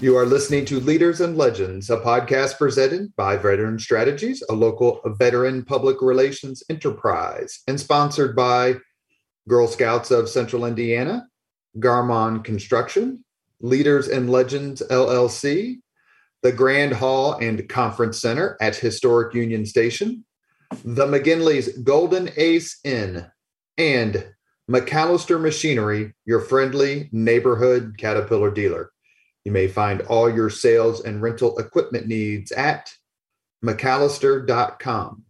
You are listening to Leaders and Legends, a podcast presented by Veteran Strategies, a local veteran public relations enterprise, and sponsored by Girl Scouts of Central Indiana, Garmong Construction, Leaders and Legends LLC, the Grand Hall and Conference Center at Historic Union Station, the McGinley's Golden Ace Inn, and MacAllister Machinery, your friendly neighborhood Caterpillar dealer. You may find all your sales and rental equipment needs at MacAllister.com.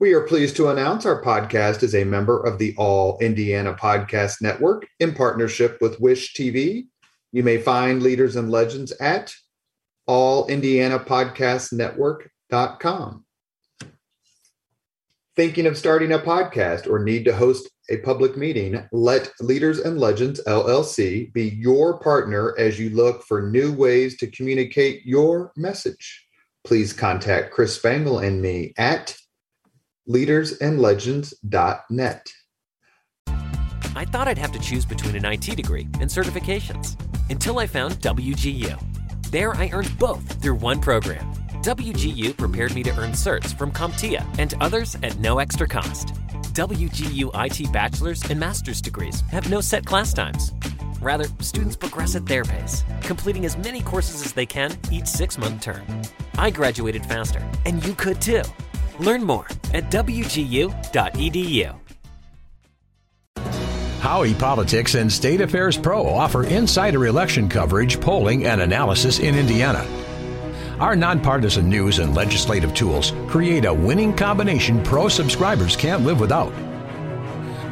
We are pleased to announce our podcast is a member of the All Indiana Podcast Network in partnership with Wish TV. You may find Leaders and Legends at allindianapodcastnetwork.com. Thinking of starting a podcast or need to host a public meeting, let Leaders and Legends LLC be your partner as you look for new ways to communicate your message. Please contact Chris Spangle and me at leadersandlegends.net. I thought I'd have to choose between an IT degree and certifications until I found WGU. There, I earned both through one program. WGU prepared me to earn certs from CompTIA and others at no extra cost. WGU IT bachelor's and master's degrees have no set class times. Rather, students progress at their pace, completing as many courses as they can each six month term. I graduated faster, and you could too. Learn more at wgu.edu. Howey Politics and State Affairs Pro offer insider election coverage, polling, and analysis in Indiana. Our nonpartisan news and legislative tools create a winning combination pro subscribers can't live without.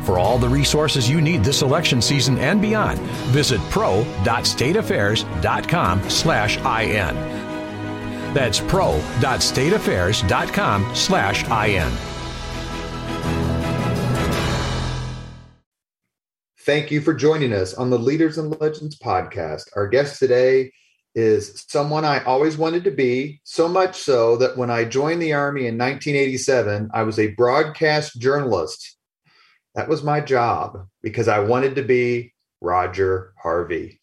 For all the resources you need this election season and beyond, visit pro.stateaffairs.com slash IN. That's pro.stateaffairs.com slash IN. Thank you for joining us on the Leaders and Legends podcast. Our guest today is someone I always wanted to be, so much so that when I joined the Army in 1987, I was a broadcast journalist. That was my job because I wanted to be Roger Harvey.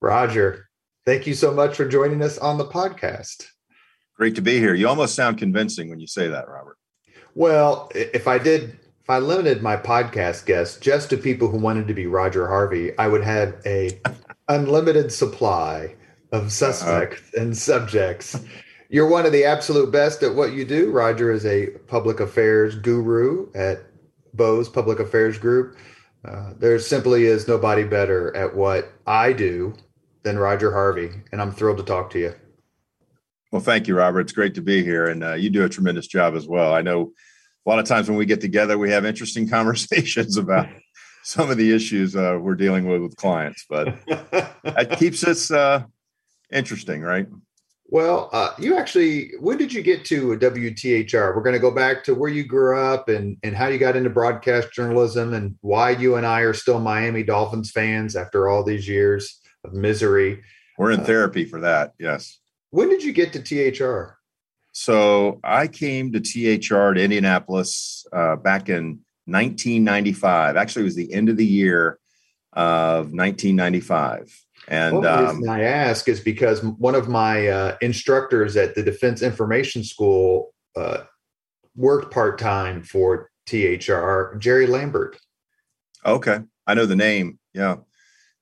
Roger, thank you so much for joining us on the podcast. Great to be here. You almost sound convincing when you say that, Robert. Well, if I did, if I limited my podcast guests just to people who wanted to be Roger Harvey, I would have a unlimited supply of suspects uh, and subjects. You're one of the absolute best at what you do. Roger is a public affairs guru at Bose Public Affairs Group. Uh, there simply is nobody better at what I do than Roger Harvey, and I'm thrilled to talk to you. Well, thank you, Robert. It's great to be here, and uh, you do a tremendous job as well. I know a lot of times when we get together, we have interesting conversations about some of the issues uh, we're dealing with with clients, but it keeps us uh, interesting, right? Well, uh, you actually, when did you get to WTHR? We're going to go back to where you grew up and, and how you got into broadcast journalism and why you and I are still Miami Dolphins fans after all these years of misery. We're in uh, therapy for that. Yes. When did you get to THR? So I came to THR to Indianapolis uh, back in 1995. Actually, it was the end of the year of 1995. And the um, I ask is because one of my uh, instructors at the Defense Information School uh, worked part time for THR, Jerry Lambert. Okay, I know the name. Yeah,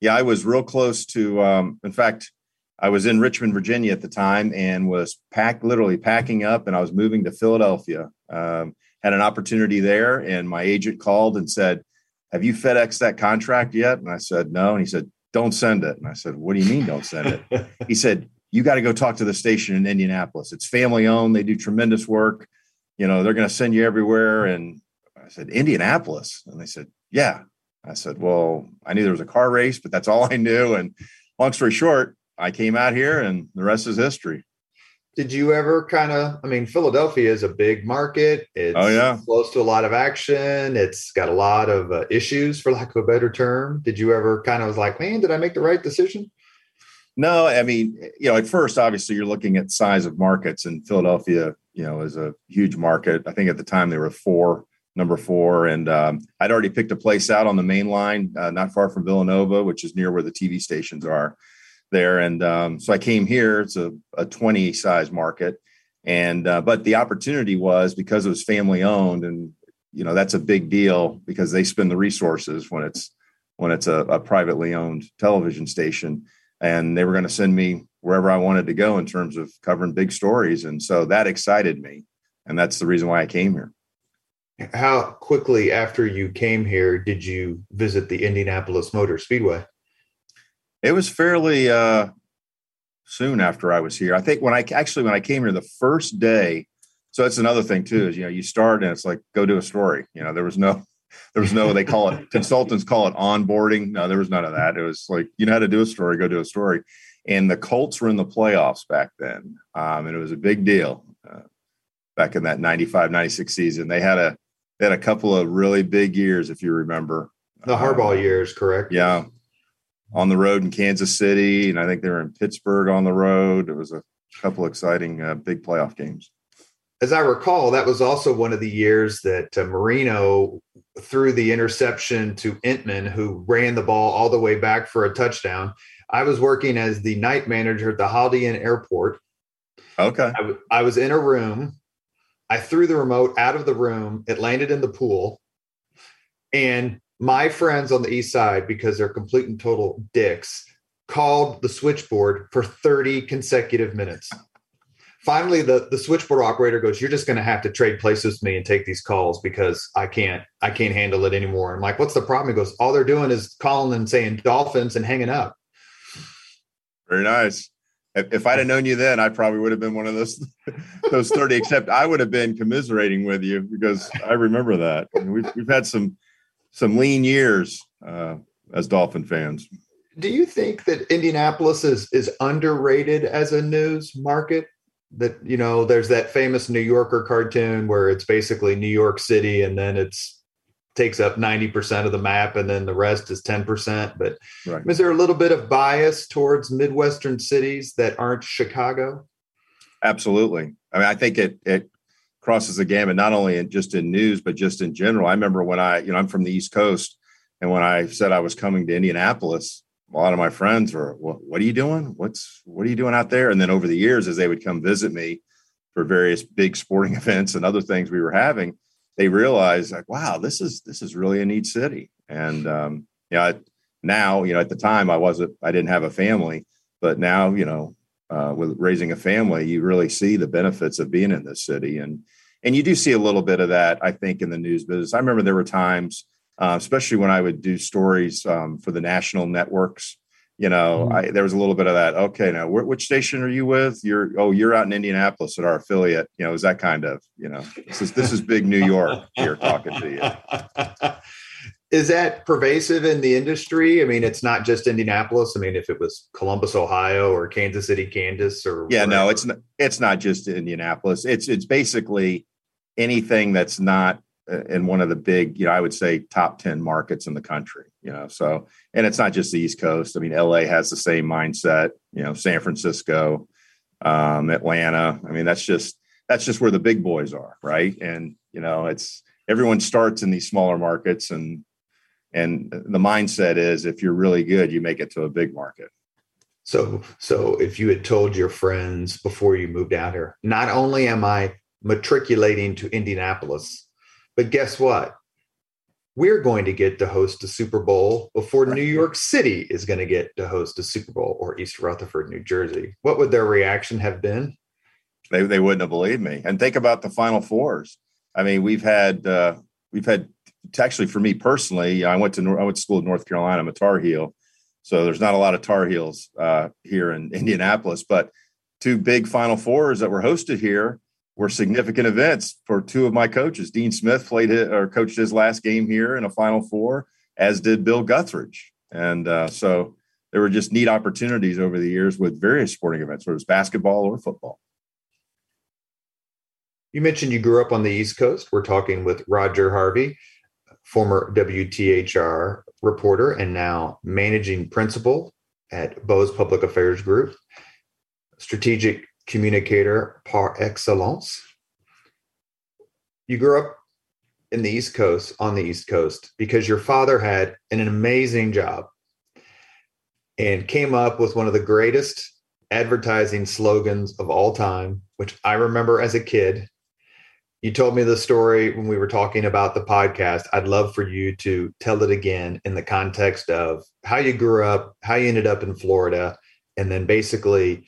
yeah. I was real close to. Um, in fact, I was in Richmond, Virginia at the time, and was packed, literally packing up, and I was moving to Philadelphia. Um, had an opportunity there, and my agent called and said, "Have you FedEx that contract yet?" And I said, "No." And he said, don't send it. And I said, what do you mean don't send it? he said, you got to go talk to the station in Indianapolis. It's family owned. They do tremendous work. You know, they're going to send you everywhere. And I said, Indianapolis. And they said, yeah. I said, well, I knew there was a car race, but that's all I knew. And long story short, I came out here and the rest is history. Did you ever kind of i mean philadelphia is a big market. It's oh, yeah. close to a lot of action. It's got a lot of uh, issues for lack of a better term. Did you ever kind of was like man did i make the right decision? No i mean you know at first obviously you're looking at size of markets and philadelphia you know is a huge market. I think at the time there were four number four and um, i'd already picked a place out on the main line uh, not far from villanova which is near where the tv stations are there. And um, so I came here. It's a, a 20 size market. And, uh, but the opportunity was because it was family owned and, you know, that's a big deal because they spend the resources when it's, when it's a, a privately owned television station and they were going to send me wherever I wanted to go in terms of covering big stories. And so that excited me. And that's the reason why I came here. How quickly after you came here did you visit the Indianapolis Motor Speedway? It was fairly uh, soon after I was here. I think when I actually when I came here the first day. So that's another thing too is you know you start and it's like go do a story. You know there was no there was no they call it consultants call it onboarding. No, there was none of that. It was like you know how to do a story, go do a story. And the Colts were in the playoffs back then, um, and it was a big deal uh, back in that 95, 96 season. They had a they had a couple of really big years, if you remember. The Harbaugh um, years, correct? Yeah, on the road in Kansas City, and I think they were in Pittsburgh on the road. It was a couple exciting uh, big playoff games. As I recall, that was also one of the years that uh, Marino threw the interception to Entman, who ran the ball all the way back for a touchdown. I was working as the night manager at the Holiday Inn Airport. Okay. I, w- I was in a room. I threw the remote out of the room. It landed in the pool. And my friends on the east side, because they're complete and total dicks, called the switchboard for 30 consecutive minutes. Finally, the, the switchboard operator goes, You're just gonna have to trade places with me and take these calls because I can't, I can't handle it anymore. I'm like, what's the problem? He goes, All they're doing is calling and saying dolphins and hanging up. Very nice. If, I'd have known you then, I probably would have been one of those those 30, except I would have been commiserating with you because I remember that. I mean, we've we've had some some lean years uh, as Dolphin fans. Do you think that Indianapolis is is underrated as a news market? That you know, there's that famous New Yorker cartoon where it's basically New York City, and then it's takes up 90% of the map and then the rest is 10% but right. is there a little bit of bias towards midwestern cities that aren't chicago absolutely i mean i think it it crosses the gamut, not only in, just in news, but just in general. I remember when I, you know, I'm from the East Coast, and when I said I was coming to Indianapolis, a lot of my friends were, "What are you doing? What's what are you doing out there?" And then over the years, as they would come visit me for various big sporting events and other things we were having, they realized like, "Wow, this is this is really a neat city." And um, yeah, now you know, at the time I wasn't, I didn't have a family, but now you know, uh, with raising a family, you really see the benefits of being in this city. And and you do see a little bit of that, I think, in the news business. I remember there were times, uh, especially when I would do stories um, for the national networks. You know, mm-hmm. I, there was a little bit of that. Okay, now wh- which station are you with? You're oh, you're out in Indianapolis at our affiliate. You know, is that kind of you know this is this is big New York here talking to you. is that pervasive in the industry? I mean, it's not just Indianapolis. I mean, if it was Columbus, Ohio, or Kansas City, Kansas, or yeah, wherever. no, it's not. It's not just Indianapolis. It's it's basically anything that's not uh, in one of the big, you know, I would say top 10 markets in the country, you know. So, and it's not just the East Coast. I mean, LA has the same mindset, you know, San Francisco, um, Atlanta. I mean, that's just that's just where the big boys are, right? And, you know, it's everyone starts in these smaller markets and and the mindset is if you're really good, you make it to a big market. So, so if you had told your friends before you moved out here, not only am I matriculating to Indianapolis. But guess what? We're going to get to host a Super Bowl before New York City is going to get to host a Super Bowl or East Rutherford, New Jersey. What would their reaction have been? They, they wouldn't have believed me. And think about the Final Fours. I mean, we've had uh, we've had actually for me personally. I went to I went to school in North Carolina. I'm a Tar Heel, so there's not a lot of Tar Heels uh, here in Indianapolis. But two big Final Fours that were hosted here were significant events for two of my coaches. Dean Smith played it or coached his last game here in a Final Four, as did Bill Guthridge. And uh, so there were just neat opportunities over the years with various sporting events, whether it was basketball or football. You mentioned you grew up on the East Coast. We're talking with Roger Harvey, former WTHR reporter and now managing principal at Bose Public Affairs Group, strategic communicator par excellence. You grew up in the East Coast, on the East Coast, because your father had an amazing job and came up with one of the greatest advertising slogans of all time, which I remember as a kid you told me the story when we were talking about the podcast. I'd love for you to tell it again in the context of how you grew up, how you ended up in Florida, and then basically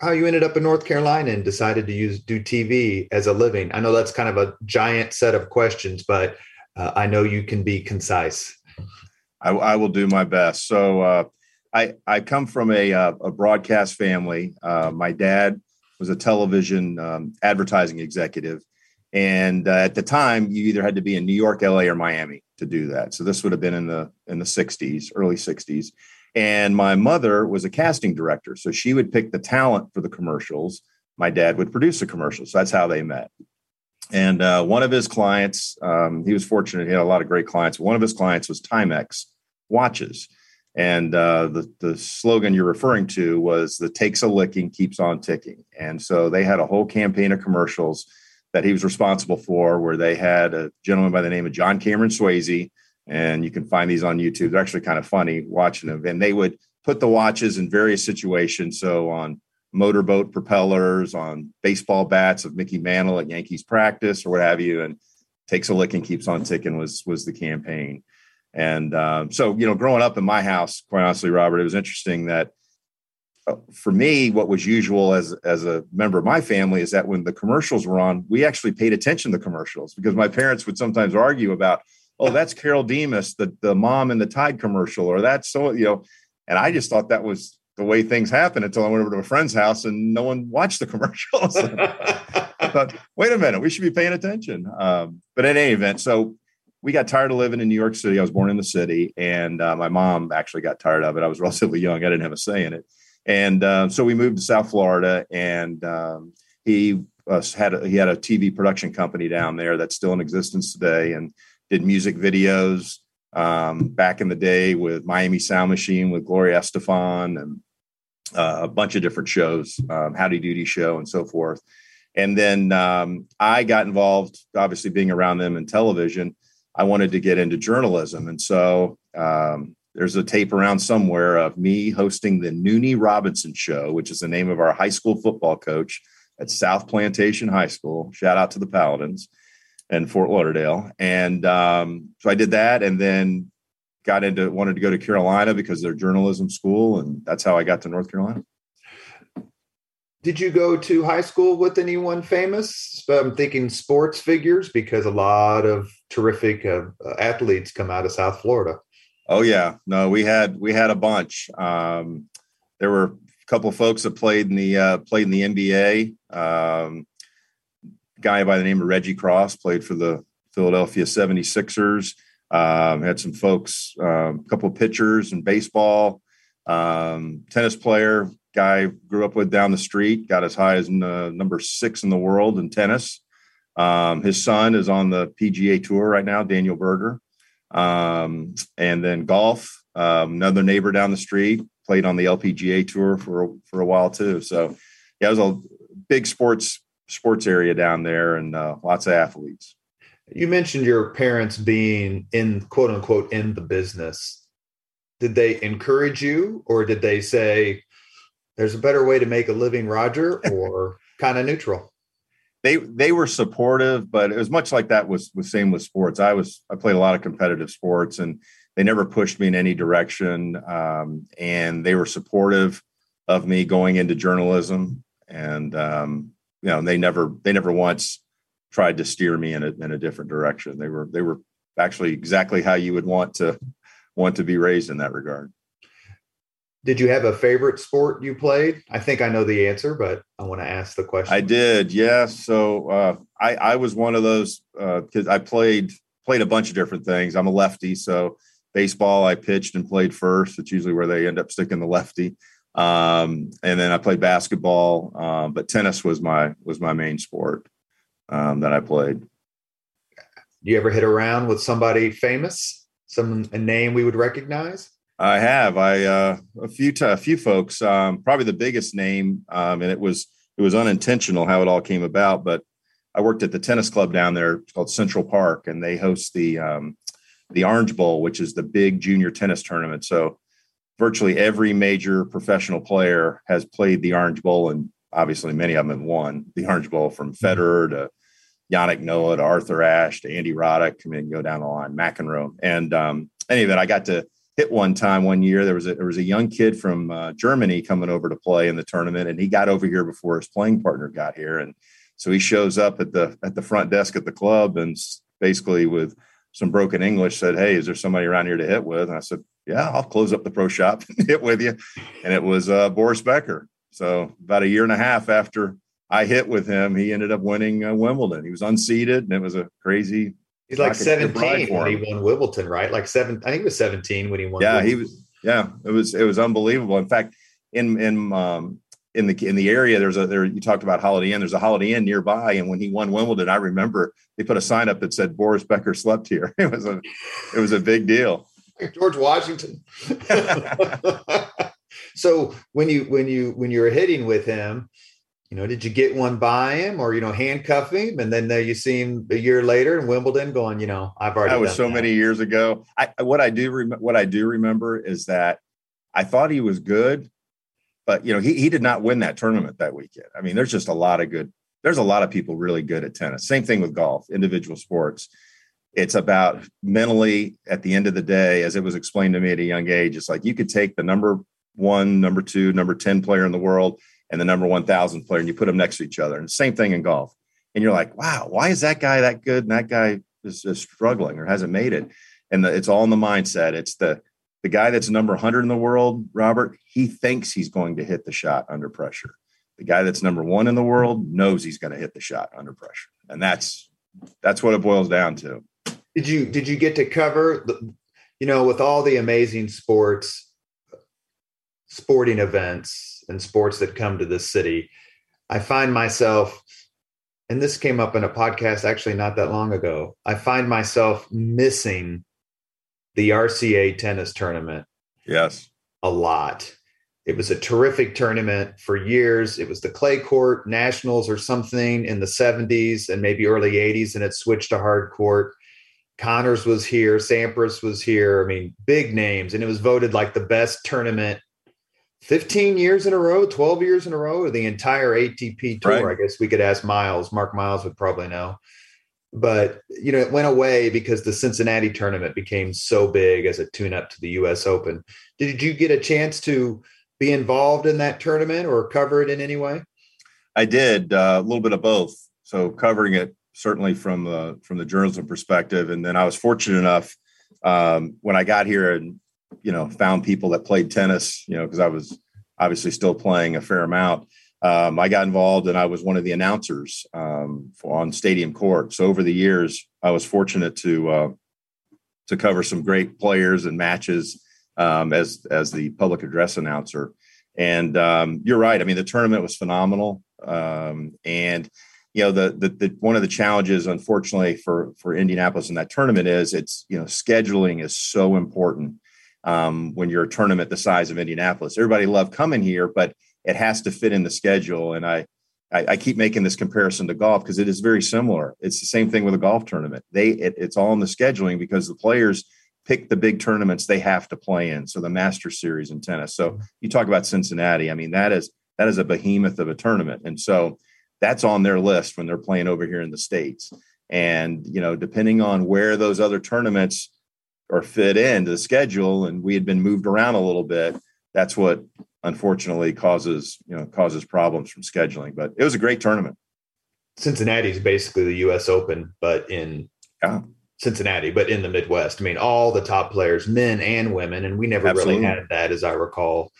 how you ended up in North Carolina and decided to use do TV as a living. I know that's kind of a giant set of questions, but uh, I know you can be concise. I, I will do my best. So uh, I I come from a uh, a broadcast family. Uh, my dad was a television um, advertising executive. And uh, at the time, you either had to be in New York, LA, or Miami to do that. So this would have been in the in the 60s, early 60s. And my mother was a casting director, so she would pick the talent for the commercials. My dad would produce the commercials. So that's how they met. And uh, one of his clients, um, he was fortunate; he had a lot of great clients. One of his clients was Timex watches. And uh, the the slogan you're referring to was "the takes a licking, keeps on ticking." And so they had a whole campaign of commercials that he was responsible for, where they had a gentleman by the name of John Cameron Swayze, and you can find these on YouTube. They're actually kind of funny watching them. And they would put the watches in various situations. So on motorboat propellers, on baseball bats of Mickey Mantle at Yankees practice, or what have you, and takes a licking, keeps on ticking was was the campaign. And um, so, you know, growing up in my house, quite honestly, Robert, it was interesting that uh, for me, what was usual as as a member of my family is that when the commercials were on, we actually paid attention to commercials because my parents would sometimes argue about, oh, that's Carol Demas, the the mom in the Tide commercial, or that's so you know, and I just thought that was the way things happen until I went over to a friend's house and no one watched the commercials. I thought, wait a minute, we should be paying attention. Um, but in any event, so we got tired of living in New York City. I was born in the city, and uh, my mom actually got tired of it. I was relatively young; I didn't have a say in it, and uh, so we moved to South Florida. And um, he uh, had a, he had a TV production company down there that's still in existence today, and did music videos um, back in the day with Miami Sound Machine with Gloria Estefan and uh, a bunch of different shows, um, Howdy Doody Show, and so forth. And then um, I got involved, obviously being around them in television I wanted to get into journalism. And so um, there's a tape around somewhere of me hosting the Nooney Robinson Show, which is the name of our high school football coach at South Plantation High School. Shout out to the Paladins and Fort Lauderdale. And um, so I did that and then got into wanted to go to Carolina because they're journalism school. And that's how I got to North Carolina. Did you go to high school with anyone famous? I'm thinking sports figures because a lot of terrific uh, athletes come out of South Florida. Oh yeah, no, we had we had a bunch. Um, there were a couple folks that played in the uh, played in the NBA. Um, guy by the name of Reggie Cross played for the Philadelphia 76ers. Um, had some folks, um, a couple of pitchers in baseball, um, tennis player guy grew up with down the street, got as high as uh, number six in the world in tennis. Um, his son is on the PGA Tour right now, Daniel Berger. Um, and then golf, um, another neighbor down the street played on the LPGA Tour for for a while too. So yeah, it was a big sports sports area down there, and uh, lots of athletes. You mentioned your parents being in quote unquote in the business. Did they encourage you, or did they say, there's a better way to make a living, Roger, or kind of neutral? They they were supportive, but it was much like that was was same with sports. I was I played a lot of competitive sports, and they never pushed me in any direction. Um, and they were supportive of me going into journalism, and um, you know they never they never once tried to steer me in a in a different direction. They were they were actually exactly how you would want to want to be raised in that regard. Did you have a favorite sport you played? I think I know the answer, but I want to ask the question. I did, yeah. So uh, I, I was one of those because uh, I played played a bunch of different things. I'm a lefty, so baseball I pitched and played first. It's usually where they end up sticking the lefty. Um, and then I played basketball, um, but tennis was my was my main sport. um, that I played. Do you ever hit around with somebody famous, some a name we would recognize? I have. I uh, a few t- a few folks. Um, probably the biggest name, um, and it was it was unintentional how it all came about. But I worked at the tennis club down there called Central Park, and they host the um, the Orange Bowl, which is the big junior tennis tournament. So virtually every major professional player has played the Orange Bowl, and obviously many of them have won the Orange Bowl from. Federer to Yannick Noah to Arthur Ashe to Andy Roddick. I mean, go down the line, McEnroe. And um, anyway, I got to hit one time one year. There was a there was a young kid from uh, Germany coming over to play in the tournament, and he got over here before his playing partner got here, and so he shows up at the at the front desk at the club and basically with some broken English said, "Hey, is there somebody around here to hit with?" And I said, "Yeah, I'll close up the pro shop and hit with you." And it was uh, Boris Becker. So about a year and a half after I hit with him, he ended up winning uh, Wimbledon. He was unseeded, and it was a crazy. He's like seventeen when he won Wimbledon, right? Like seven, I think it was seventeen when he won. Yeah, Wimbledon. he was. Yeah, it was. It was unbelievable. In fact, in in um, in the in the area there's a there you talked about holiday inn there's a holiday inn nearby and when he won wimbledon i remember they put a sign up that said boris becker slept here it was a it was a big deal george washington so when you when you when you were hitting with him you know did you get one by him or you know handcuff him and then uh, you see him a year later in wimbledon going you know i've already that was so that. many years ago i what i do rem- what i do remember is that i thought he was good but you know he he did not win that tournament that weekend. I mean, there's just a lot of good. There's a lot of people really good at tennis. Same thing with golf, individual sports. It's about mentally at the end of the day, as it was explained to me at a young age. It's like you could take the number one, number two, number ten player in the world and the number one thousand player, and you put them next to each other. And same thing in golf. And you're like, wow, why is that guy that good and that guy is, is struggling or hasn't made it? And the, it's all in the mindset. It's the the guy that's number 100 in the world, Robert, he thinks he's going to hit the shot under pressure. The guy that's number 1 in the world knows he's going to hit the shot under pressure. And that's that's what it boils down to. Did you did you get to cover the, you know with all the amazing sports sporting events and sports that come to this city, I find myself and this came up in a podcast actually not that long ago. I find myself missing the RCA tennis tournament. Yes. A lot. It was a terrific tournament for years. It was the clay court nationals or something in the 70s and maybe early 80s, and it switched to hard court. Connors was here, Sampras was here. I mean, big names, and it was voted like the best tournament 15 years in a row, 12 years in a row, or the entire ATP tour. Right. I guess we could ask Miles. Mark Miles would probably know but you know it went away because the cincinnati tournament became so big as a tune-up to the us open did you get a chance to be involved in that tournament or cover it in any way i did uh, a little bit of both so covering it certainly from uh, from the journalism perspective and then i was fortunate enough um, when i got here and you know found people that played tennis you know because i was obviously still playing a fair amount um, I got involved and I was one of the announcers um, on Stadium Court. So over the years, I was fortunate to uh, to cover some great players and matches um, as as the public address announcer. And um, you're right. I mean, the tournament was phenomenal. Um, and you know, the, the the one of the challenges, unfortunately, for for Indianapolis in that tournament is it's you know scheduling is so important um, when you're a tournament the size of Indianapolis. Everybody loved coming here, but it has to fit in the schedule. And I, I, I keep making this comparison to golf because it is very similar. It's the same thing with a golf tournament. They, it, it's all in the scheduling because the players pick the big tournaments they have to play in. So the Master Series in tennis. So you talk about Cincinnati. I mean, that is that is a behemoth of a tournament, and so that's on their list when they're playing over here in the states. And you know, depending on where those other tournaments are fit into the schedule, and we had been moved around a little bit. That's what unfortunately causes you know causes problems from scheduling. But it was a great tournament. Cincinnati is basically the U.S. Open, but in yeah. Cincinnati, but in the Midwest. I mean, all the top players, men and women, and we never Absolutely. really had that, as I recall.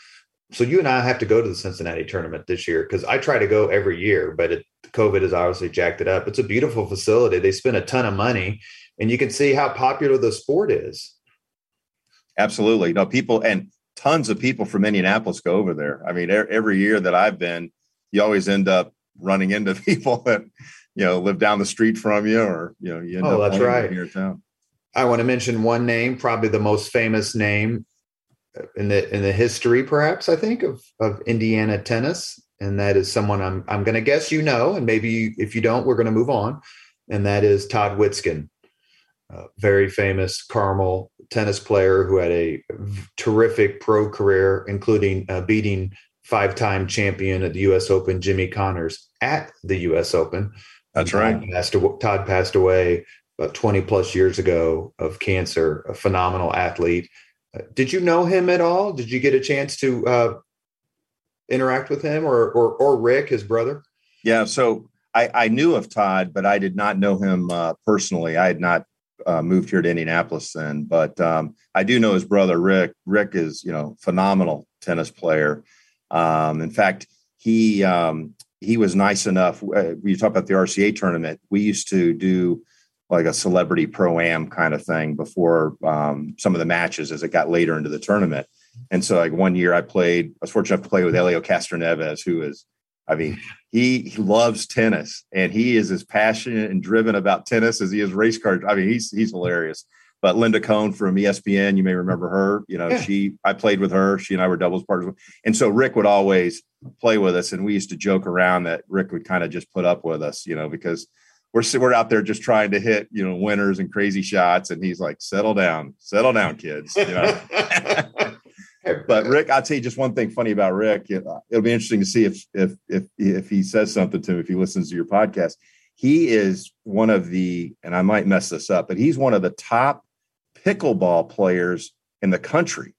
So you and I have to go to the Cincinnati tournament this year because I try to go every year, but it, COVID has obviously jacked it up. It's a beautiful facility. They spend a ton of money, and you can see how popular the sport is. Absolutely. No, people and tons of people from Indianapolis go over there. I mean, every year that I've been, you always end up running into people that you know live down the street from you, or you know you end Oh, up that's right. here in town. I want to mention one name, probably the most famous name uh, in the in the history, perhaps I think of of Indiana tennis, and that is someone I'm I'm going to guess you know, and maybe you, if you don't, we're going to move on, and that is Todd Witsken, a very famous Carmel tennis player who had a terrific pro career, including uh, beating five-time champion at the U.S. Open Jimmy Connors at the U.S. Open. That's Todd right. Passed, Todd passed away about 20 plus years ago of cancer, a phenomenal athlete. Uh, did you know him at all? Did you get a chance to uh, interact with him or, or, or Rick, his brother? Yeah, so I, I knew of Todd, but I did not know him uh, personally. I had not uh, moved here to Indianapolis then, but um, I do know his brother Rick. Rick is, you know, phenomenal tennis player. Um, in fact, he um, he was nice enough. Uh, you talk about the RCA tournament. We used to do like a celebrity pro am kind of thing before um, some of the matches as it got later into the tournament. And so, like one year, I played. I was fortunate enough to play with Helio Castroneves, who is, I mean, he, he loves tennis and he is as passionate and driven about tennis as he is race cars. I mean, he's he's hilarious. But Linda Cohn from ESPN, you may remember her. You know, Yeah. she I played with her. She and I were doubles partners. And so Rick would always play with us, and we used to joke around that Rick would kind of just put up with us, you know, because we're we're out there just trying to hit, you know, winners and crazy shots, and he's like, "Settle down, settle down, kids." You know. But Rick, I'll tell you just one thing funny about Rick. It, will be interesting to see if if if if he says something to him if he listens to your podcast. He is one of the, and I might mess this up, but he's one of the top pickleball players in the country.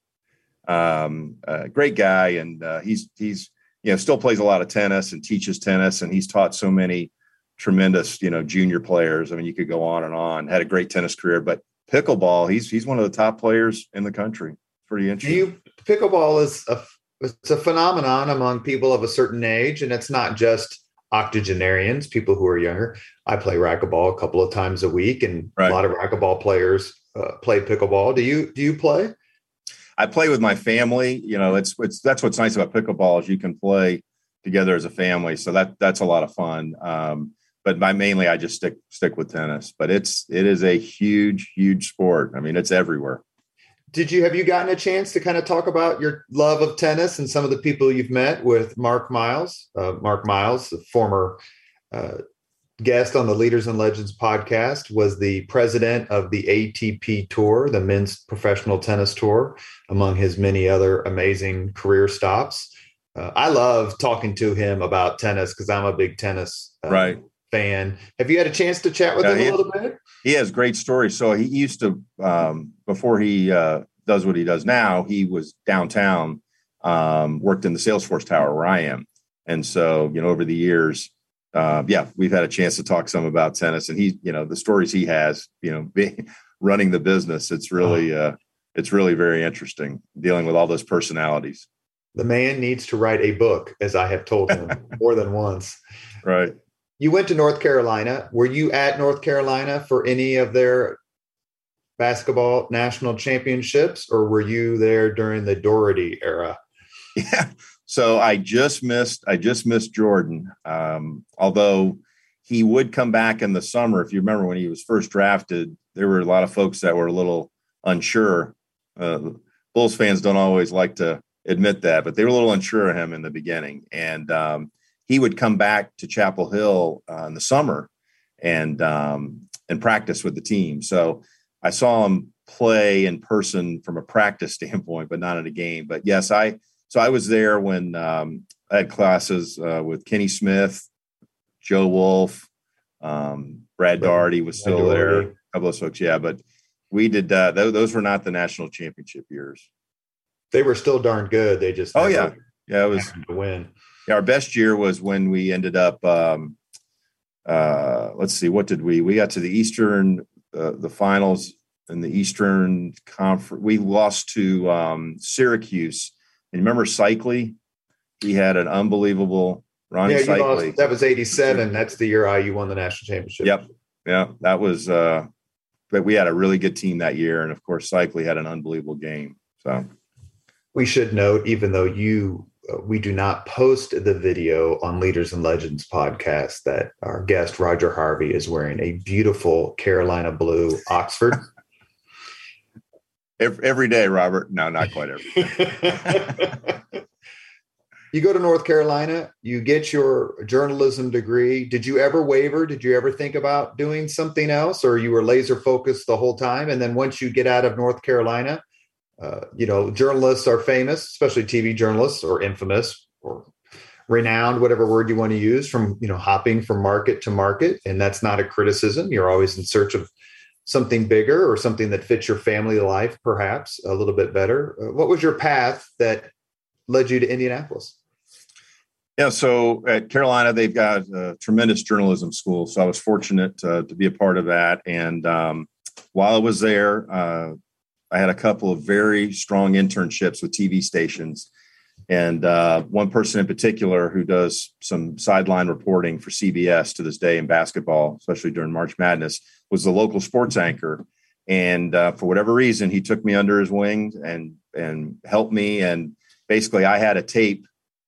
Um, uh, great guy, and uh, he's he's you know still plays a lot of tennis and teaches tennis, and he's taught so many tremendous you know junior players. I mean, you could go on and on. Had a great tennis career, but pickleball, he's he's one of the top players in the country. Pretty Do interesting. you pickleball is a it's a phenomenon among people of a certain age, and it's not just octogenarians, people who are younger. I play racquetball a couple of times a week, and Right. a lot of racquetball players uh, play pickleball. Do you do you play? I play with my family. You know, it's it's that's what's nice about pickleball is you can play together as a family. So that that's a lot of fun. Um, but my mainly I just stick stick with tennis. But it's it is a huge huge sport. I mean, it's everywhere. Did you have you gotten a chance to kind of talk about your love of tennis and some of the people you've met with Mark Miles? Uh, Mark Miles, the former uh, guest on the Leaders and Legends podcast, was the president of the ATP Tour, the men's professional tennis tour, among his many other amazing career stops. Uh, I love talking to him about tennis because I'm a big tennis uh, Right. fan. Have you had a chance to chat with Yeah, him a little bit? He has great stories. So he used to um, before he uh, does what he does now. He was downtown, um, worked in the Salesforce Tower where I am, and so you know over the years, uh, yeah, we've had a chance to talk some about tennis, and he, you know, the stories he has, you know, being, running the business. It's really, uh, it's really very interesting dealing with all those personalities. The man needs to write a book, as I have told him more than once. Right. You went to North Carolina. Were you at North Carolina for any of their basketball national championships, or were you there during the Doherty era? Yeah. So I just missed I just missed Jordan. Um, although he would come back in the summer. If you remember when he was first drafted, there were a lot of folks that were a little unsure. Uh, Bulls fans don't always like to admit that, but they were a little unsure of him in the beginning. And um, he would come back to Chapel Hill uh, in the summer and um, and practice with the team. So I saw him play in person from a practice standpoint, but not in a game. But yes, I so I was there when um, I had classes uh, with Kenny Smith, Joe Wolf, um, Brad Daugherty was Brad still there. A couple of folks, yeah. But we did uh, th- those were not the national championship years. They were still darn good. They just Oh, never Yeah, it was to win. yeah, our best year was when we ended up. Um, uh, let's see, what did we? We got to the Eastern, uh, the finals in the Eastern Conference. We lost to um, Syracuse. And remember Seikaly? He had an unbelievable Rony Yeah, you Seikaly. lost. That was '87. That's the year IU won the national championship. Yep. Yeah, that was. Uh, but we had a really good team that year, and of course, Seikaly had an unbelievable game. So We should note, even though you we do not post the video on Leaders and Legends podcast that our guest Roger Harvey is wearing a beautiful Carolina blue Oxford. every, every day, Robert. No, not quite every day. you go to North Carolina, you get your journalism degree. Did you ever waver? Did you ever think about doing something else, or you were laser focused the whole time? And then once you get out of North Carolina, uh, you know, journalists are famous, especially TV journalists, or infamous, or renowned, whatever word you want to use, from you know hopping from market to market. And that's not a criticism. You're always in search of something bigger or something that fits your family life, perhaps a little bit better. Uh, what was your path that led you to Indianapolis? Yeah, so at Carolina, they've got a tremendous journalism school. So I was fortunate uh, to be a part of that. And um, while I was there, uh, I had a couple of very strong internships with TV stations. And uh, one person in particular who does some sideline reporting for CBS to this day in basketball, especially during March Madness, was the local sports anchor. And uh, for whatever reason, he took me under his wing and and helped me. And basically, I had a tape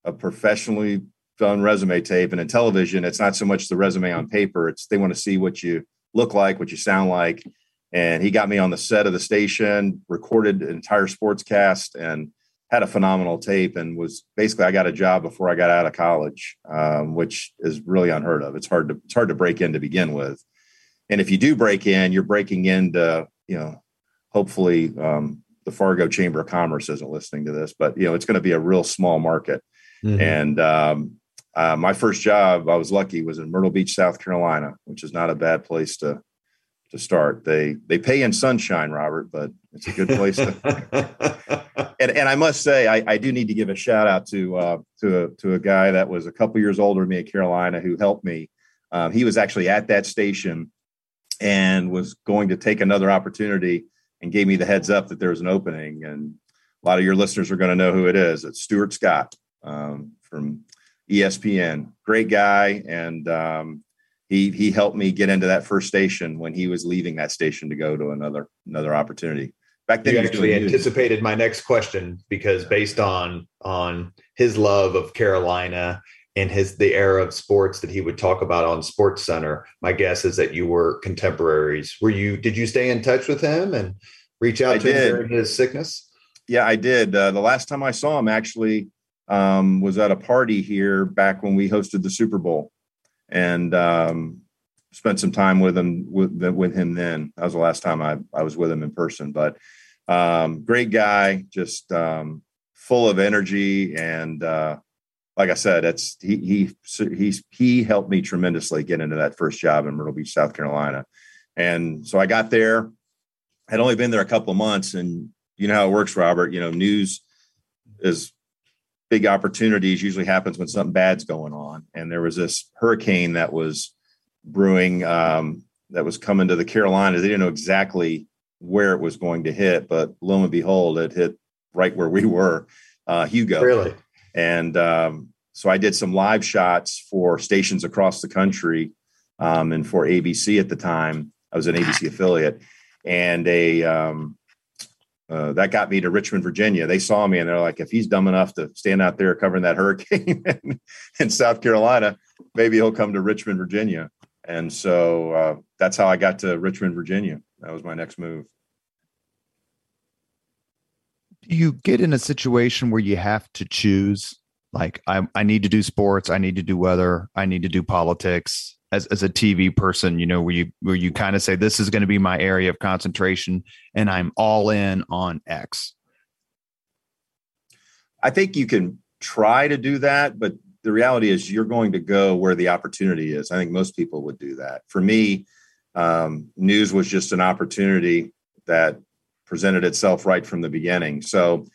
a professionally done resume tape and in television it's not so much the resume on paper it's they want to see what you look like what you sound like and he got me on the set of the station recorded an entire sports cast and had a phenomenal tape and was basically i got a job before i got out of college um, which is really unheard of. It's hard to it's hard to break in to begin with. And if you do break in you're breaking into you know hopefully um, the fargo chamber of commerce isn't listening to this but you know it's going to be a real small market. Mm-hmm. And um, uh, my first job, I was lucky, was in Myrtle Beach, South Carolina, which is not a bad place to to start. They they pay in sunshine, Robert, but it's a good place to. and, and I must say, I, I do need to give a shout out to uh, to a, to a guy that was a couple years older than me at Carolina who helped me. Um, he was actually at that station and was going to take another opportunity and gave me the heads up that there was an opening. And a lot of your listeners are going to know who it is. It's Stuart Scott um, from ESPN. Great guy, and um, he he helped me get into that first station when he was leaving that station to go to another another opportunity. Back then, you actually anticipated my next question because based on on his love of Carolina and his the era of sports that he would talk about on Sports Center, my guess is that you were contemporaries. Were you? Did you stay in touch with him and reach out I to did. him during his sickness? Yeah, I did. Uh, the last time I saw him, actually, um, was at a party here back when we hosted the Super Bowl, and um, spent some time with him with, with him. Then that was the last time I, I was with him in person. But um, great guy, just um, full of energy, and uh, like I said, it's he he he's he helped me tremendously get into that first job in Myrtle Beach, South Carolina, and so I got there. Had only been there a couple of months, and you know how it works, Robert. You know, news is big opportunities usually happens when something bad's going on. And there was this hurricane that was brewing um, that was coming to the Carolinas. They didn't know exactly where it was going to hit, but lo and behold, it hit right where we were, uh, Hugo. Really? And um, so I did some live shots for stations across the country um, and for ABC at the time. I was an ABC affiliate. And a um, uh, that got me to Richmond, Virginia. They saw me and they're like, if he's dumb enough to stand out there covering that hurricane in, South Carolina, maybe he'll come to Richmond, Virginia. And so uh, that's how I got to Richmond, Virginia. That was my next move. You get in a situation where you have to choose, like, I, I need to do sports, I need to do weather, I need to do politics as, as a TV person, you know, where you where you kind of say this is going to be my area of concentration and I'm all in on X? I think you can try to do that, but the reality is you're going to go where the opportunity is. I think most people would do that. For me, um, news was just an opportunity that presented itself right from the beginning. So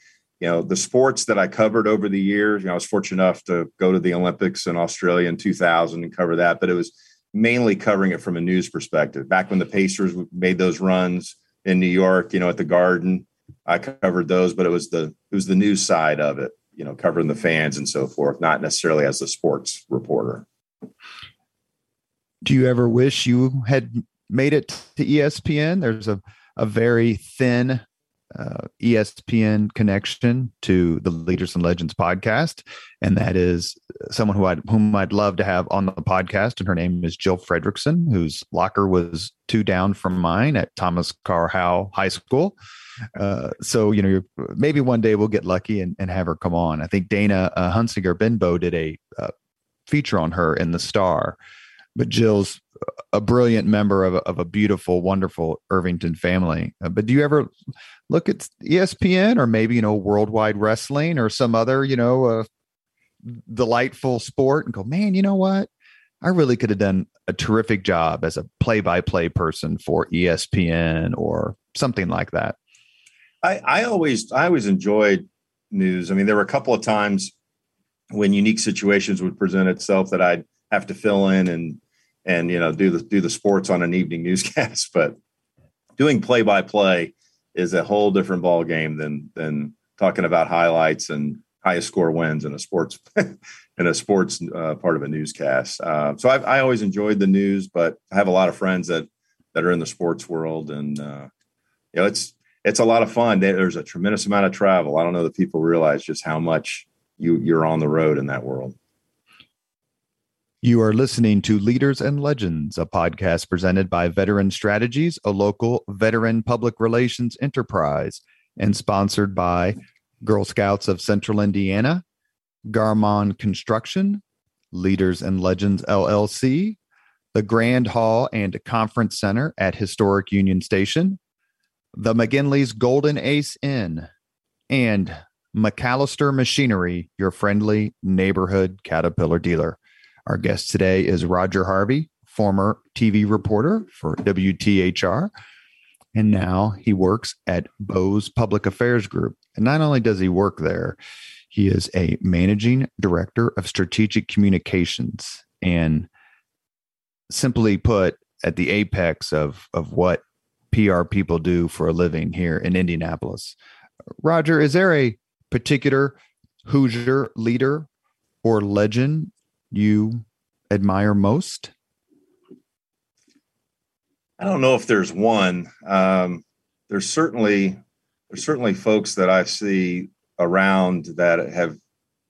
you know the sports that i covered over the years you know i was fortunate enough to go to the olympics in australia in 2000 and cover that but it was mainly covering it from a news perspective. Back when the pacers made those runs in new york you know at the garden i covered those but it was the it was the news side of it you know covering the fans and so forth not necessarily as a sports reporter. Do you ever wish you had made it to espn there's a, a very thin uh, ESPN connection to the Leaders and Legends podcast, and that is someone who I whom I'd love to have on the podcast, and her name is Jill Fredrickson, whose locker was two down from mine at Thomas Carr Howe High School. Uh, so you know, maybe one day we'll get lucky and, and have her come on. I think Dana uh, Hunsinger Benbow did a uh, feature on her in the Star, but Jill's a brilliant member of a, of a beautiful, wonderful Irvington family. Uh, but do you ever look at ESPN or maybe you know Worldwide Wrestling or some other you know uh, delightful sport and go, man, you know what? I really could have done a terrific job as a play-by-play person for ESPN or something like that. I, I always I always enjoyed news. I mean, there were a couple of times when unique situations would present itself that I'd have to fill in and and you know do the do the sports on an evening newscast. But doing play by play is a whole different ball game than than talking about highlights and highest score wins in a sports in a sports uh, part of a newscast. Uh, so I've, I always enjoyed the news, but I have a lot of friends that that are in the sports world, and uh, you know it's it's a lot of fun. There's a tremendous amount of travel. I don't know that people realize just how much you you're on the road in that world. You are listening to Leaders and Legends, a podcast presented by Veteran Strategies, a local veteran public relations enterprise, and sponsored by Girl Scouts of Central Indiana, Garmong Construction, Leaders and Legends LLC, the Grand Hall and Conference Center at Historic Union Station, the McGinley's Golden Ace Inn, and MacAllister Machinery, your friendly neighborhood Caterpillar dealer. Our guest today is Roger Harvey, former TV reporter for WTHR. And now he works at Bose Public Affairs Group. And not only does he work there, he is a managing director of strategic communications. And simply put, at the apex of, of what PR people do for a living here in Indianapolis. Roger, is there a particular Hoosier leader or legend you admire most? I don't know if there's one. Um, there's certainly there's certainly folks that I see around that have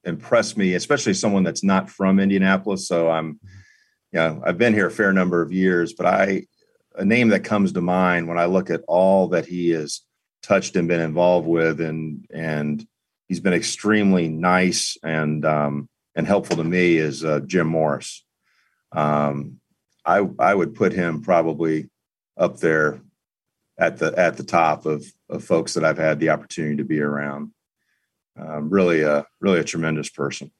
impressed me, especially someone that's not from Indianapolis. So I'm, you know, I've been here a fair number of years, but I a name that comes to mind when I look at all that he has touched and been involved with, and and he's been extremely nice and um, and helpful to me is uh, Jim Morris. Um, I I would put him probably up there at the at the top of, of folks that I've had the opportunity to be around. Um, really a really a tremendous person.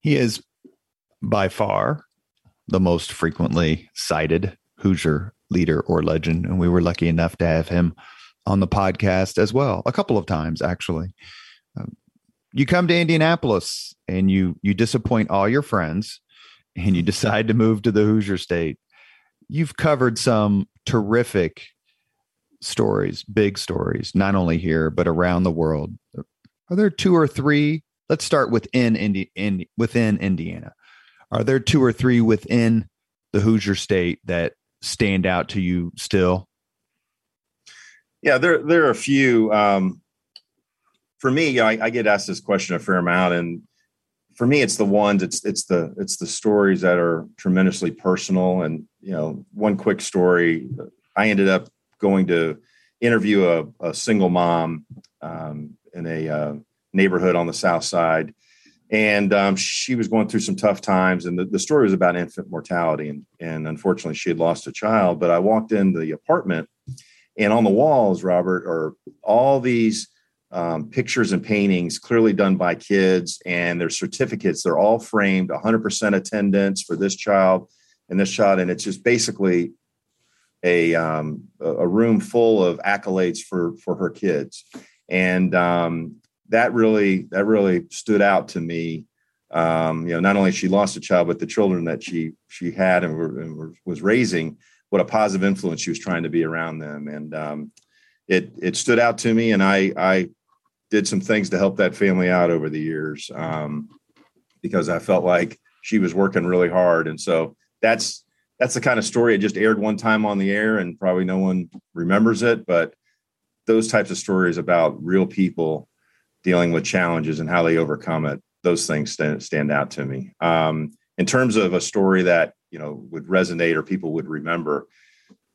He is by far the most frequently cited Hoosier leader or legend, and we were lucky enough to have him on the podcast as well a couple of times actually. You come to Indianapolis and you you disappoint all your friends and you decide to move to the Hoosier State. You've covered some terrific stories, big stories, not only here but around the world. Are there two or three? Let's start within Indi- in, within Indiana. Are there two or three within the Hoosier State that stand out to you still? Yeah, there there are a few. Um, for me, I, I get asked this question a fair amount, and for me, it's the ones. It's it's the it's the stories that are tremendously personal. And you know, one quick story. I ended up going to interview a, a single mom um, in a uh, neighborhood on the south side, and um, she was going through some tough times. And the, the story was about infant mortality, and and unfortunately, she had lost a child. But I walked in the apartment, and on the walls, Robert, are all these um, pictures and paintings clearly done by kids and their certificates they're all framed 100% attendance for this child and this child and it's just basically a um, a room full of accolades for for her kids. And um, that really that really stood out to me. Um, you know not only she lost a child but the children that she she had and, were, and was raising what a positive influence she was trying to be around them. And um, it it stood out to me and i i did some things to help that family out over the years um, because I felt like she was working really hard. And so that's that's the kind of story. It just aired one time on the air, and probably no one remembers it. But those types of stories about real people dealing with challenges and how they overcome it, those things stand, stand out to me. Um, in terms of a story that you know would resonate or people would remember,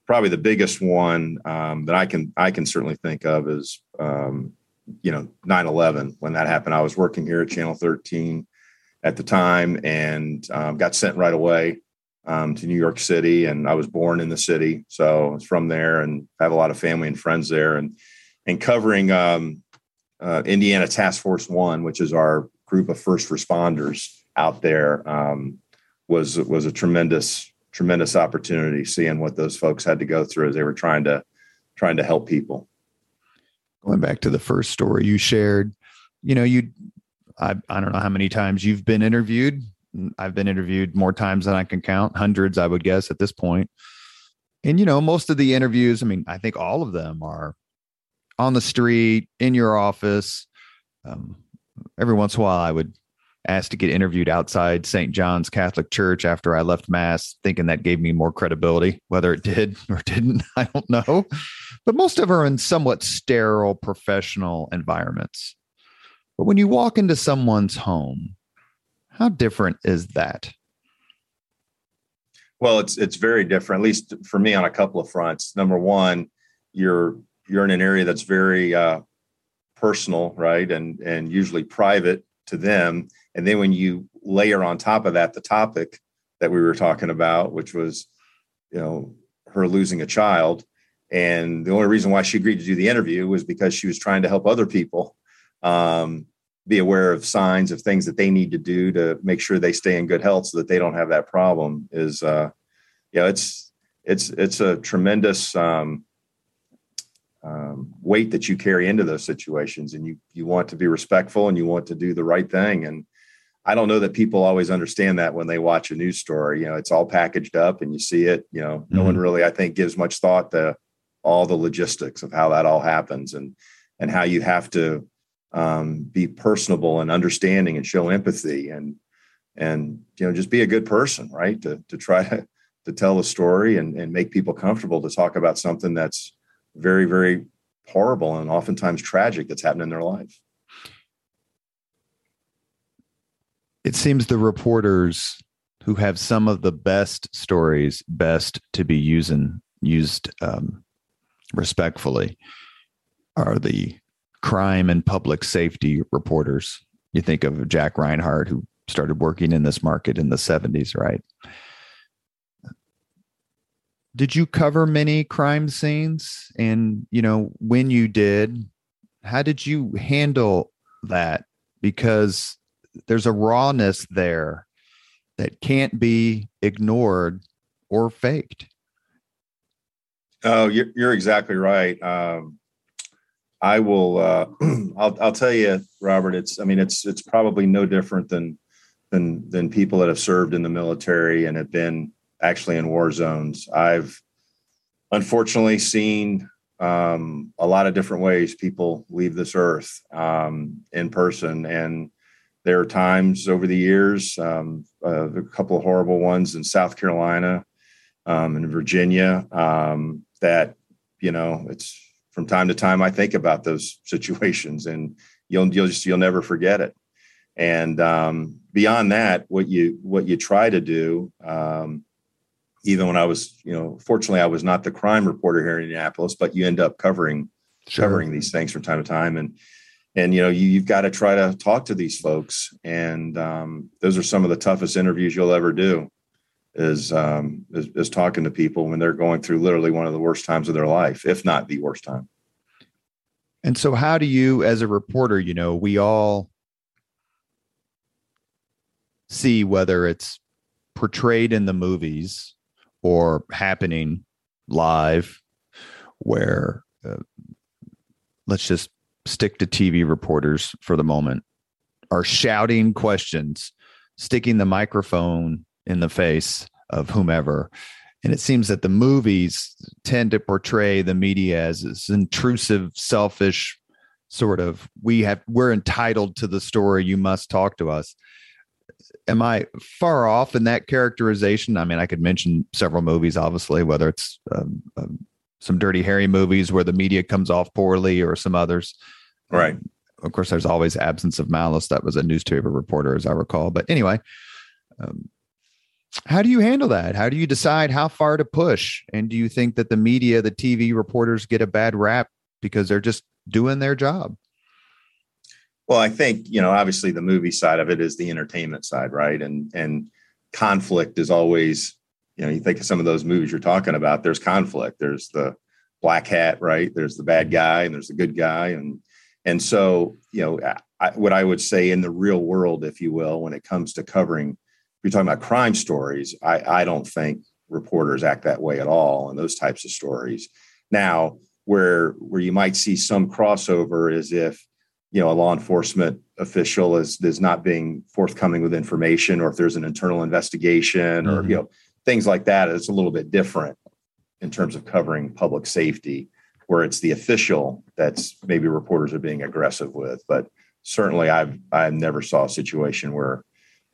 probably the biggest one um, that I can I can certainly think of is um, you know 9/11 when that happened. I was working here at Channel 13 at the time and um, got sent right away um, to New York City, and I was born in the city, so I was from there and have a lot of family and friends there, and and covering um, uh, Indiana Task Force One, which is our group of first responders out there, um, was was a tremendous tremendous opportunity seeing what those folks had to go through as they were trying to trying to help people. Back to the first story you shared, you know, you I, I don't know how many times you've been interviewed I've been interviewed more times than I can count, hundreds, I would guess, at this point. And, you know, most of the interviews, I mean, I think all of them are on the street, in your office. Um, every once in a while, I would ask to get interviewed outside St. John's Catholic Church after I left Mass, thinking that gave me more credibility. Whether it did or didn't, I don't know. But most of them are in somewhat sterile professional environments. But when you walk into someone's home, how different is that? Well, it's it's very different, at least for me on a couple of fronts. Number one, you're you're in an area that's very uh, personal, right, and and usually private to them. And then when you layer on top of that the topic that we were talking about, which was, you know, her losing a child, and the only reason why she agreed to do the interview was because she was trying to help other people. Um, be aware of signs of things that they need to do to make sure they stay in good health so that they don't have that problem is uh you know it's it's it's a tremendous um, um, weight that you carry into those situations and you you want to be respectful and you want to do the right thing and i don't know that people always understand that when they watch a news story you know it's all packaged up and you see it you know mm-hmm. no one mm-hmm. really i think gives much thought to all the logistics of how that all happens and and how you have to um, be personable and understanding and show empathy and and you know just be a good person right? To to try to, to tell a story and, and make people comfortable to talk about something that's very very horrible and oftentimes tragic that's happened in their life. It seems the reporters who have some of the best stories best to be using used um, respectfully are the crime and public safety reporters. You think of Jack Reinhardt, who started working in this market in the 70s, right? Did you cover many crime scenes? And, you know, when you did, how did you handle that? Because there's a rawness there that can't be ignored or faked. Oh, you're, you're exactly right. Um, I will. Uh, I'll, I'll tell you, Robert. It's. I mean, it's. It's probably no different than than than people that have served in the military and have been actually in war zones. I've unfortunately seen um, a lot of different ways people leave this earth um, in person, and there are times over the years, um, uh, a couple of horrible ones in South Carolina um, and Virginia um, that you know it's from time to time I think about those situations and you'll you'll just you'll never forget it. And um, beyond that, what you what you try to do, um, even when I was, you know, fortunately I was not the crime reporter here in Indianapolis, but you end up covering sure. covering these things from time to time, and and you know you, have got to try to talk to these folks, and um, those are some of the toughest interviews you'll ever do is, um, is, is talking to people when they're going through literally one of the worst times of their life, if not the worst time. And so, how do you, as a reporter, you know, we all see whether it's portrayed in the movies or happening live, where uh, let's just stick to TV reporters for the moment, are shouting questions, sticking the microphone in the face of whomever. And it seems that the movies tend to portray the media as this intrusive, selfish sort of we have we're entitled to the story. You must talk to us. Am I far off in that characterization? I mean, I could mention several movies, obviously, whether it's um, um, some Dirty Harry movies where the media comes off poorly, or some others. Right. Um, of course, there's always absence of malice. That was a newspaper reporter, as I recall. But anyway, um, how do you handle that? How do you decide how far to push? And do you think that the media, the TV reporters, get a bad rap because they're just doing their job? Well, I think you know, obviously, the movie side of it is the entertainment side, right? And and conflict is always, you know, you think of some of those movies you're talking about. There's conflict. There's the black hat, right? There's the bad guy, and there's the good guy, and and so you know, I, what I would say in the real world, if you will, when it comes to covering, you're talking about crime stories. I I don't think reporters act that way at all in those types of stories. Now, where where you might see some crossover is if you know a law enforcement official is is not being forthcoming with information or if there's an internal investigation or mm-hmm. you know things like that it's a little bit different in terms of covering public safety where it's the official that's maybe reporters are being aggressive with but certainly i've i never saw a situation where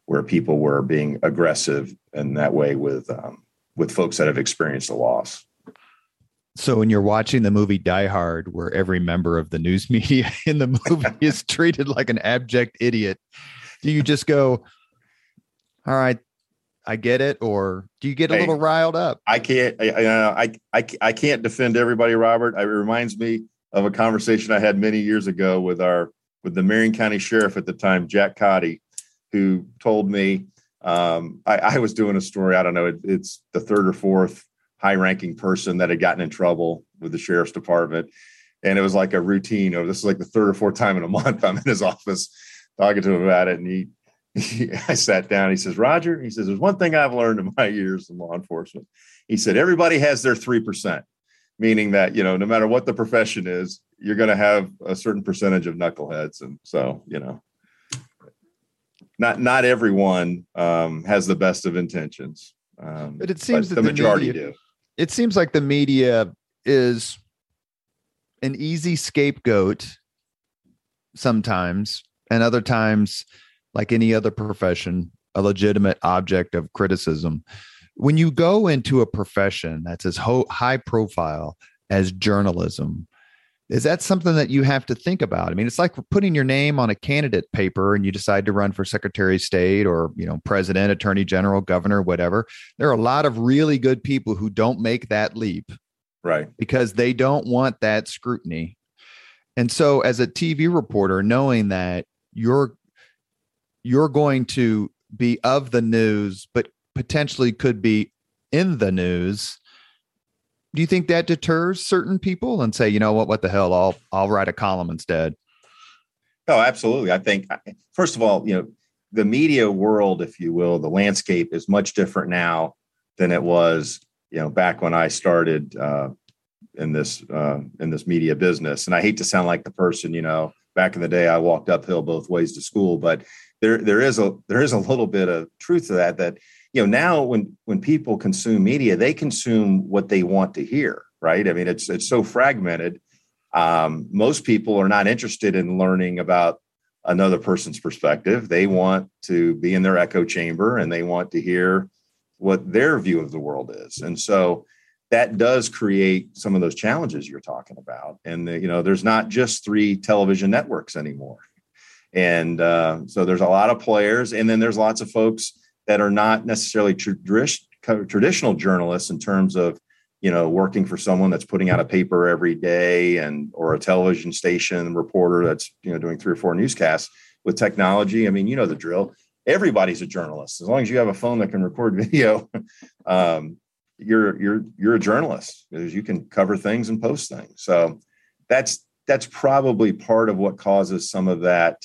where people were being aggressive in that way with um, with folks that have experienced a loss so when you're watching the movie Die Hard, where every member of the news media in the movie is treated like an abject idiot, do you just go, "All right, I get it," or do you get a hey, little riled up? I can't. I, I, I, I can't defend everybody, Robert. It reminds me of a conversation I had many years ago with our with the Marion County Sheriff at the time, Jack Cottey, who told me um, I, I, was doing a story. I don't know. It, it's the third or fourth high ranking person that had gotten in trouble with the sheriff's department. And it was like a routine. Or this is like the third or fourth time in a month I'm in his office talking to him about it. And he, he I sat down. He says, Roger, he says, there's one thing I've learned in my years in law enforcement. He said, everybody has their 3%, meaning that, you know, no matter what the profession is, you're going to have a certain percentage of knuckleheads. And so, you know, not not everyone um, has the best of intentions. Um, but it seems but that the, the majority media, do it seems like the media is an easy scapegoat sometimes, and other times, like any other profession, a legitimate object of criticism. When you go into a profession that's as ho- high profile as journalism, is that something that you have to think about? I mean it's like putting your name on a candidate paper and you decide to run for secretary of state or you know president attorney general governor whatever. There are a lot of really good people who don't make that leap right. because they don't want that scrutiny. And so as a tv reporter knowing that you're you're going to be of the news but potentially could be in the news do you think that deters certain people and say, you know what, what the hell, I'll I'll write a column instead? Oh, absolutely. I think first of all, you know, the media world, if you will, the landscape is much different now than it was, you know, back when I started uh, in this uh, in this media business. And I hate to sound like the person, you know, back in the day, I walked uphill both ways to school, but there there is a there is a little bit of truth to that. That you know now when when people consume media they consume what they want to hear right? I mean it's it's so fragmented. Um, most people are not interested in learning about another person's perspective. They want to be in their echo chamber and they want to hear what their view of the world is. And so that does create some of those challenges you're talking about. And you know there's not just three television networks anymore. And uh, so there's a lot of players and then there's lots of folks that are not necessarily traditional journalists in terms of you know working for someone that's putting out a paper every day and or a television station reporter that's you know doing three or four newscasts with technology. I mean you know the drill. Everybody's a journalist. As long as you have a phone that can record video um, you're you're you're a journalist because you can cover things and post things. So that's that's probably part of what causes some of that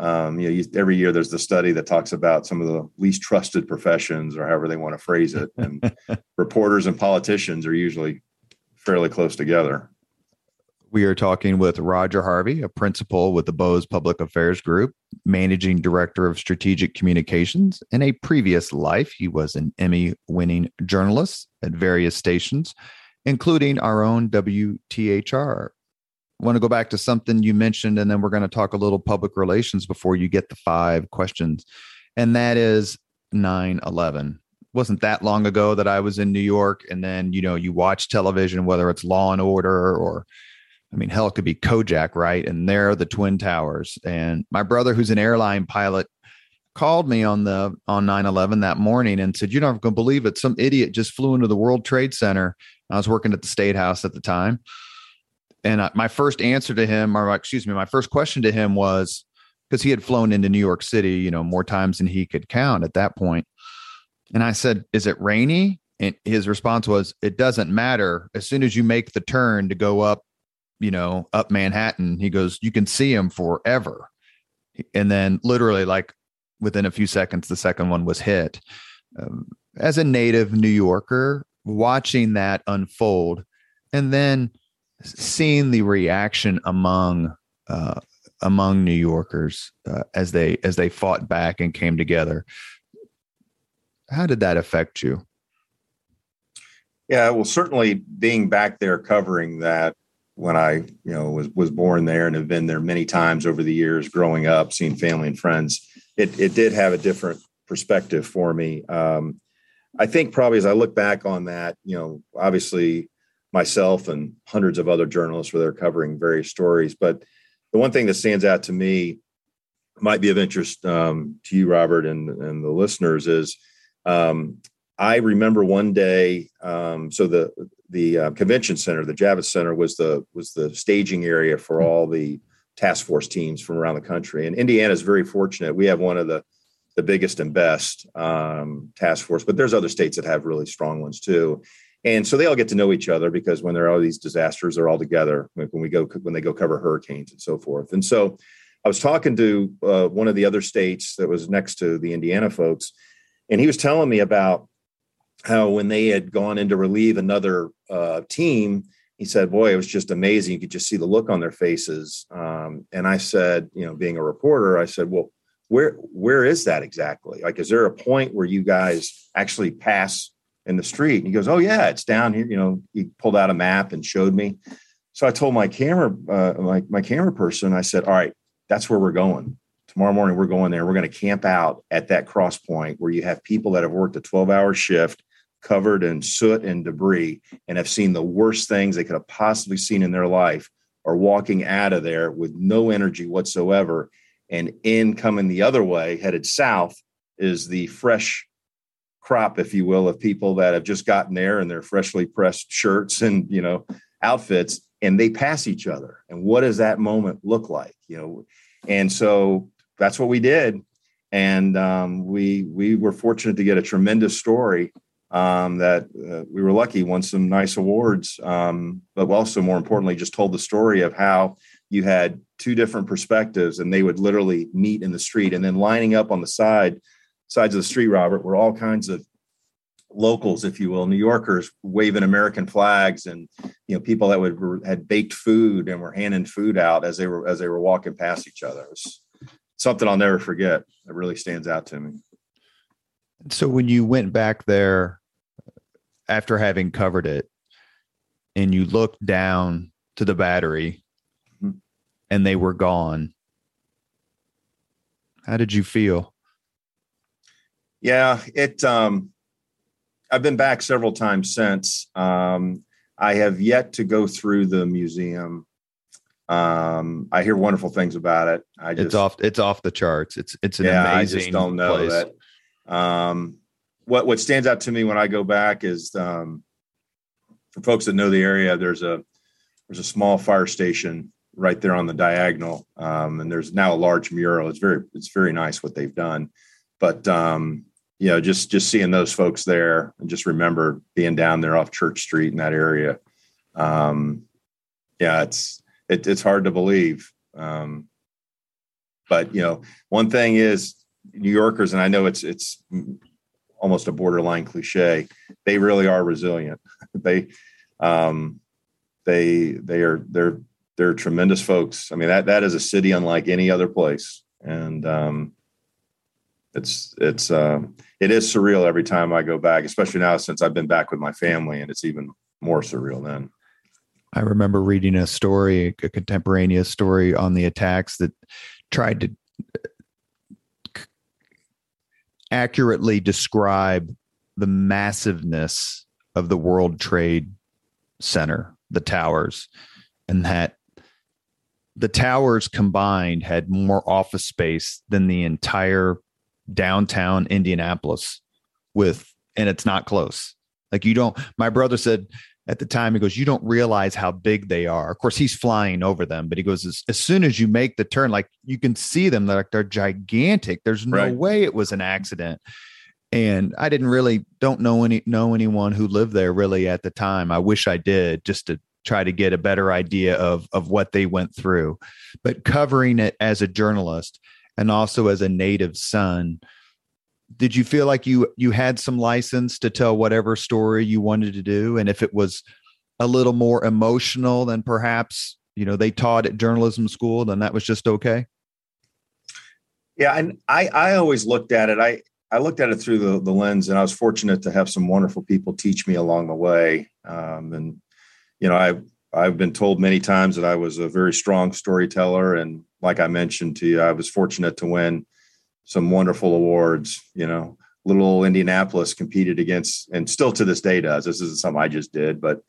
um, you know, you, every year there's the study that talks about some of the least trusted professions, or however they want to phrase it, and reporters and politicians are usually fairly close together. We are talking with Roger Harvey, a principal with the Bose Public Affairs Group, managing director of strategic communications. In a previous life, he was an Emmy winning journalist at various stations, including our own WTHR want to go back to something you mentioned, and then we're going to talk a little public relations before you get the five questions. And that is 9 11. wasn't that long ago that I was in New York, and then you know you watch television, whether it's Law and Order or, I mean, hell, it could be Kojak, right? And there are the Twin Towers. And my brother, who's an airline pilot, called me on the on 9-11 that morning and said, You're not gonna believe it. Some idiot just flew into the World Trade Center. I was working at the State House at the time. And I, my first answer to him, or excuse me, my first question to him was because he had flown into New York City, you know, more times than he could count at that point. And I said, Is it rainy? And his response was, It doesn't matter. As soon as you make the turn to go up, you know, up Manhattan, he goes, You can see him forever. And then literally, like within a few seconds, the second one was hit. Um, as a native New Yorker, watching that unfold and then seeing the reaction among uh, among New Yorkers uh, as they as they fought back and came together how did that affect you? Yeah, well, certainly being back there covering that when I, you know, was was born there and have been there many times over the years, growing up, seeing family and friends, it it did have a different perspective for me. Um, I think probably as I look back on that, you know, obviously myself and hundreds of other journalists were there covering various stories, but the one thing that stands out to me might be of interest um, to you, Robert, and and the listeners is um, I remember one day, um, so the the uh, convention center, the Javits Center, was the was the staging area for hmm. all the task force teams from around the country. And Indiana is very fortunate; we have one of the the biggest and best um, task force, but there's other states that have really strong ones too. And so they all get to know each other because when there are all these disasters, they're all together. When we go when they go cover hurricanes and so forth. And so I was talking to uh, one of the other states that was next to the Indiana folks and he was telling me about how when they had gone in to relieve another uh, team, he said, "Boy, it was just amazing. You could just see the look on their faces." Um, and I said, you know, being a reporter, I said, "Well, where where is that exactly? Like, is there a point where you guys actually pass in the street?" And he goes, "Oh yeah, it's down here." You know, he pulled out a map and showed me. So I told my camera, uh, my my camera person, I said, "All right, that's where we're going tomorrow morning we're going there we're going to camp out at that cross point where you have people that have worked a 12 hour shift covered in soot and debris and have seen the worst things they could have possibly seen in their life are walking out of there with no energy whatsoever and in coming the other way headed south is the fresh crop if you will of people that have just gotten there in their freshly pressed shirts and you know outfits and they pass each other. And what does that moment look like you know? And so that's what we did, and um, we we were fortunate to get a tremendous story um, that uh, we were lucky won some nice awards, um, but also more importantly, just told the story of how you had two different perspectives, and they would literally meet in the street, and then lining up on the side sides of the street, Robert, were all kinds of locals, if you will, New Yorkers waving American flags, and you know people that would had baked food and were handing food out as they were as they were walking past each other. It was something I'll never forget. It really stands out to me. So when you went back there after having covered it, and you looked down to the battery, mm-hmm. and they were gone. How did you feel? Yeah, it um I've been back several times since. Um, I have yet to go through the museum. Um, I hear wonderful things about it. I just, it's off. It's off the charts. It's it's an yeah. Amazing I just don't know place. that. Um, what what stands out to me when I go back is um, for folks that know the area. There's a there's a small fire station right there on the diagonal, um, and there's now a large mural. It's very it's very nice what they've done, but um, you know, just just seeing those folks there and just remember being down there off Church Street in that area. Um, yeah, it's it, it's hard to believe. Um, but you know, one thing is New Yorkers, and I know it's it's almost a borderline cliche. They really are resilient. they um, they they are they're they're tremendous folks. I mean that that is a city unlike any other place, and um, it's it's uh, it is surreal every time I go back, especially now since I've been back with my family, and it's even more surreal then. I remember reading a story, a contemporaneous story on the attacks that tried to accurately describe the massiveness of the World Trade Center, the towers, and that the towers combined had more office space than the entire downtown Indianapolis with and it's not close. Like you don't my brother said at the time he goes you don't realize how big they are. Of course he's flying over them, but he goes as, as soon as you make the turn like you can see them they're like they're gigantic. There's no right. way it was an accident. And I didn't really don't know any know anyone who lived there really at the time. I wish I did just to try to get a better idea of of what they went through but covering it as a journalist and also as a native son did you feel like you you had some license to tell whatever story you wanted to do? And if it was a little more emotional than perhaps you know they taught at journalism school then that was just okay? Yeah and i i always looked at it. I i looked at it through the, the lens and i was fortunate to have some wonderful people teach me along the way. Um, and you know, I I've been told many times that I was a very strong storyteller, and like I mentioned to you, I was fortunate to win some wonderful awards. You know, little Indianapolis competed against, and still to this day does. This isn't something I just did, but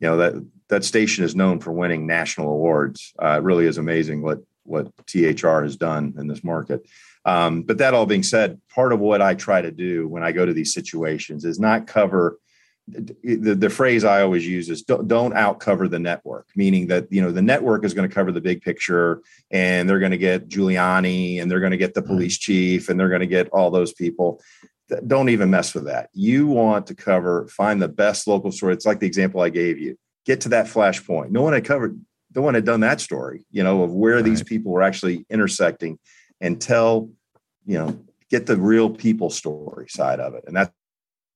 you know that that station is known for winning national awards. Uh, it really is amazing what what THR has done in this market. Um, but that all being said, part of what I try to do when I go to these situations is not cover the, the phrase I always use is don't, don't outcover the network, meaning that you know the network is going to cover the big picture, and they're going to get Giuliani, and they're going to get the mm-hmm. police chief, and they're going to get all those people. Don't even mess with that. You want to cover, find the best local story. It's like the example I gave you. Get to that flashpoint. No one had covered, no one had done that story, you know, of where these people were actually intersecting, and tell, you know, get the real people story side of it, and that's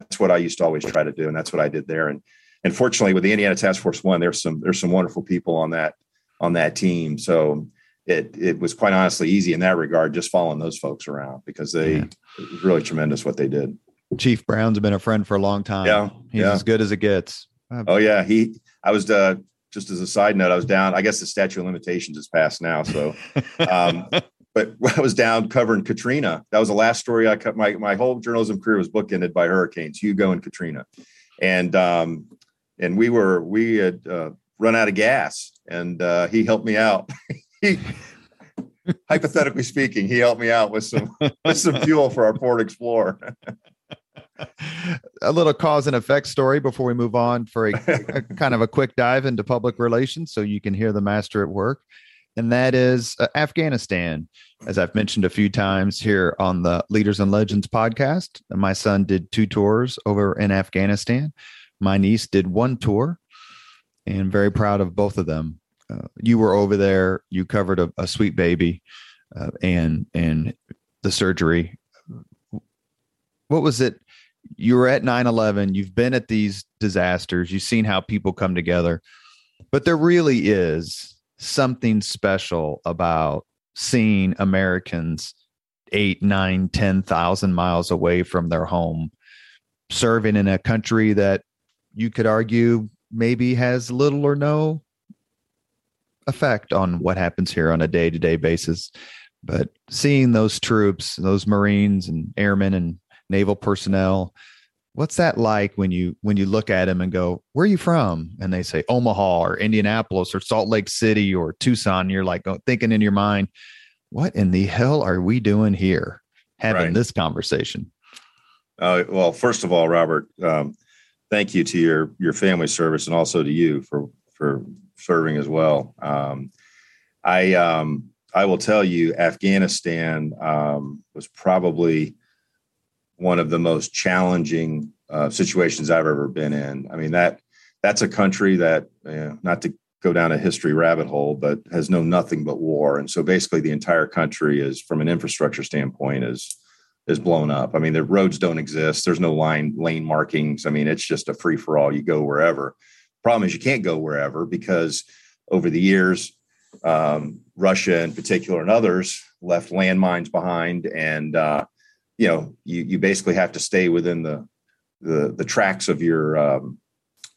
that's what I used to always try to do, and that's what I did there. And and fortunately, with the Indiana Task Force One, there's some there's some wonderful people on that on that team. So it it was quite honestly easy in that regard, just following those folks around because they yeah. it was really tremendous what they did. Chief Brown's been a friend for a long time. Yeah, he's yeah. as good as it gets. Oh yeah, he. I was uh, just as a side note, I was down. I guess the statute of limitations is passed now, so um, but I was down covering Katrina. That was the last story I cut. My my whole journalism career was bookended by hurricanes, Hugo and Katrina, and um, and we were we had uh, run out of gas, and uh, he helped me out. he, hypothetically speaking, he helped me out with some with some fuel for our Ford Explorer. a little cause and effect story before we move on for a, a, kind of a quick dive into public relations so you can hear the master at work and that is uh, Afghanistan. As I've mentioned a few times here on the Leaders and Legends podcast, my son did two tours over in Afghanistan. My niece did one tour, and very proud of both of them. Uh, you were over there. You covered a, a sweet baby, uh, and and the surgery. What was it? You were at 9-11. You've been at these disasters. You've seen how people come together, but there really is something special about seeing Americans eight, nine, ten thousand miles away from their home, serving in a country that you could argue maybe has little or no effect on what happens here on a day to day basis. But seeing those troops, those Marines and airmen and naval personnel what's that like when you when you look at them and go where are you from? And they say omaha or indianapolis or salt lake city or tucson. You're like thinking in your mind what in the hell are we doing here having right. this conversation? Uh, well first of all robert um, thank you to your your family service and also to you for for serving as well. Um, i um, i will tell you afghanistan um, was probably one of the most challenging uh, situations I've ever been in. I mean that that's a country that not to go down a history rabbit hole, but has known nothing but war, and so basically the entire country is, from an infrastructure standpoint, is is blown up. I mean the roads don't exist. There's no line lane markings. I mean it's just a free for all. You go wherever. Problem is you can't go wherever because over the years, um, Russia in particular and others left landmines behind and uh, you know you you basically have to stay within the the the tracks of your um,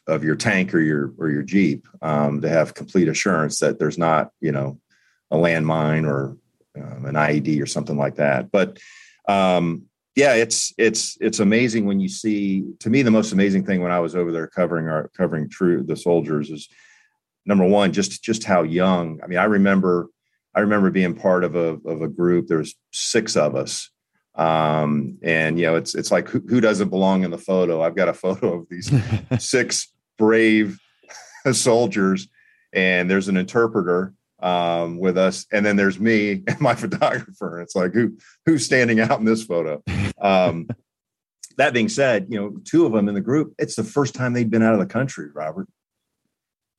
of your tank or your or your jeep um, to have complete assurance that there's not you know a landmine or um, an IED or something like that. But um, yeah, it's it's it's amazing when you see. To me, the most amazing thing when I was over there covering our covering true the soldiers is number one, just just how young. I mean, I remember I remember being part of a of a group. There's six of us, um, and you know, it's it's like who, who doesn't belong in the photo? I've got a photo of these six brave soldiers, and there's an interpreter um, with us, and then there's me and my photographer. It's like who who's standing out in this photo. Um, that being said, you know, two of them in the group, it's the first time they'd been out of the country, Robert,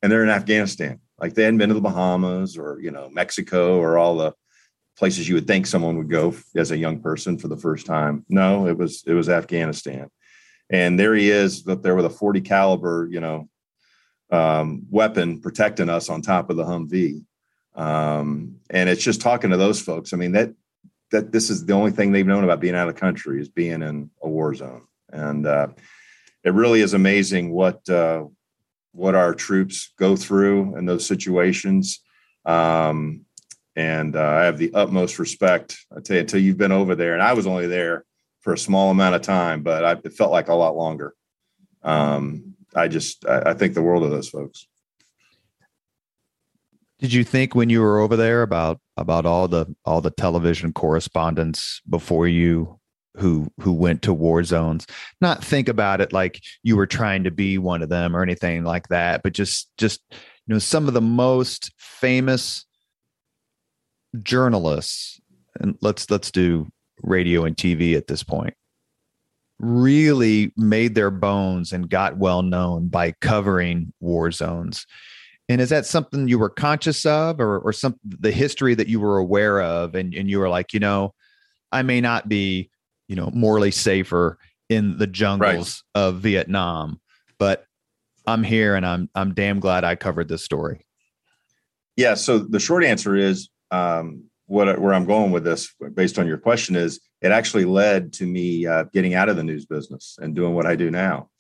and they're in Afghanistan. Like they hadn't been to the Bahamas or you know Mexico or all the places you would think someone would go as a young person for the first time. No, it was it was Afghanistan, and there he is up there with a 40 caliber, you know, um, weapon protecting us on top of the Humvee. Um, and it's just talking to those folks. I mean that that this is the only thing they've known about being out of the country is being in a war zone, and uh, it really is amazing what uh, what our troops go through in those situations. Um, and uh, I have the utmost respect. I tell you, until you've been over there, and I was only there for a small amount of time, but I, it felt like a lot longer. Um, I just, I, I think the world of those folks. Did you think when you were over there about about all the all the television correspondents before you who who went to war zones not think about it like you were trying to be one of them or anything like that but just just you know some of the most famous journalists and let's let's do radio and TV at this point really made their bones and got well known by covering war zones and is that something you were conscious of or or some the history that you were aware of and and you were like you know I may not be you know morally safer in the jungles right. of Vietnam. But I'm here and I'm I'm damn glad I covered this story. Yeah. So the short answer is um, what where I'm going with this, based on your question, is it actually led to me uh, getting out of the news business and doing what I do now.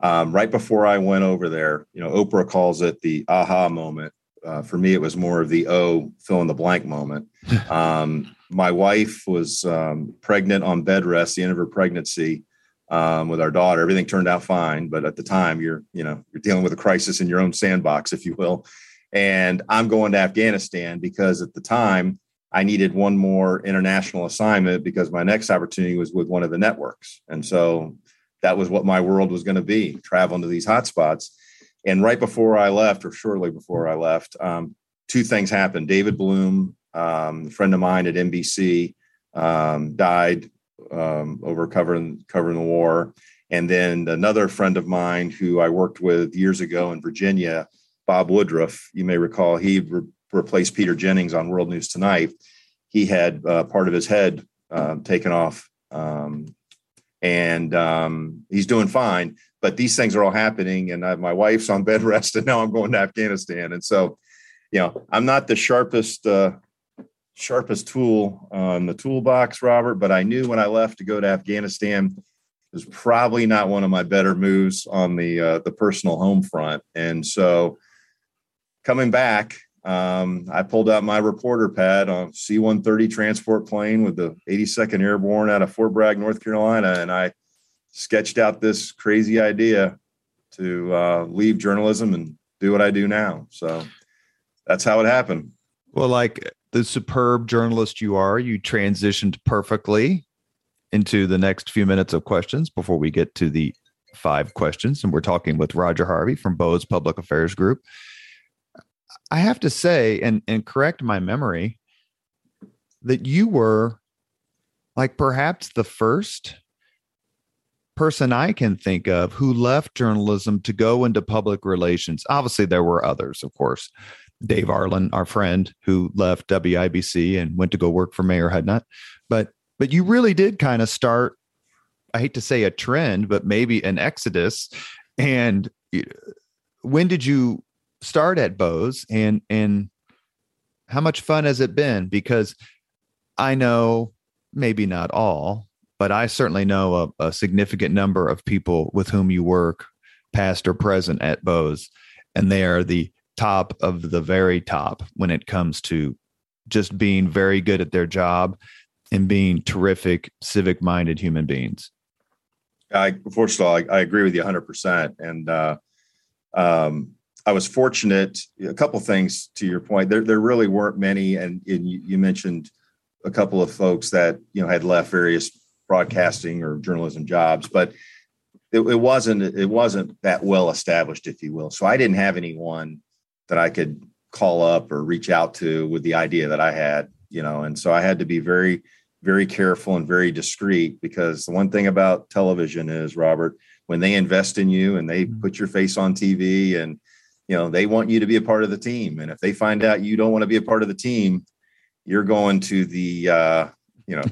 Um, right before I went over there, you know, Oprah calls it the aha moment. Uh, for me, it was more of the oh, fill in the blank moment. Um, my wife was um, pregnant on bed rest, the end of her pregnancy um, with our daughter. Everything turned out fine, but at the time, you're you know you're dealing with a crisis in your own sandbox, if you will. And I'm going to Afghanistan because at the time I needed one more international assignment because my next opportunity was with one of the networks, and so that was what my world was going to be: traveling to these hotspots. And right before I left, or shortly before I left, um, two things happened. David Bloom um, a friend of mine at NBC um, died um, over covering covering the war, and then another friend of mine who I worked with years ago in Virginia, Bob Woodruff. You may recall he re- replaced Peter Jennings on World News Tonight. He had uh, part of his head uh, taken off, um, and um, he's doing fine. But these things are all happening, and I, my wife's on bed rest, and now I'm going to Afghanistan, and so you know i'm not the sharpest uh, sharpest tool on the toolbox, Robert, but I knew when I left to go to Afghanistan was probably not one of my better moves on the uh, the personal home front. And so coming back, um, I pulled out my reporter pad on C-130 transport plane with the 82nd Airborne out of Fort Bragg, North Carolina, and I sketched out this crazy idea to uh, leave journalism and do what I do now. So that's how it happened. Well, like the superb journalist you are, you transitioned perfectly into the next few minutes of questions before we get to the five questions. And we're talking with Roger Harvey from Bose Public Affairs Group. I have to say, and, and correct my memory, that you were like perhaps the first person I can think of who left journalism to go into public relations. Obviously, there were others, of course, Dave Arlen, our friend who left WIBC and went to go work for Mayor Hudnut. But but you really did kind of start, I hate to say a trend, but maybe an exodus. And when did you start at Bose and and how much fun has it been? Because I know maybe not all, but I certainly know a, a significant number of people with whom you work, past or present at Bose, and they are the top of the very top when it comes to just being very good at their job and being terrific, civic minded human beings. I, first of all, I, I agree with you 100%. And uh, um, I was fortunate. A couple things to your point. There, there really weren't many, and, and you, you, mentioned a couple of folks that you know had left various broadcasting or journalism jobs, but it, it wasn't it wasn't that well established, if you will. So I didn't have anyone that I could call up or reach out to with the idea that I had, you know, and so I had to be very very careful and very discreet because the one thing about television is Robert when they invest in you and they mm-hmm. put your face on TV and you know they want you to be a part of the team. And if they find out you don't want to be a part of the team you're going to the uh, you know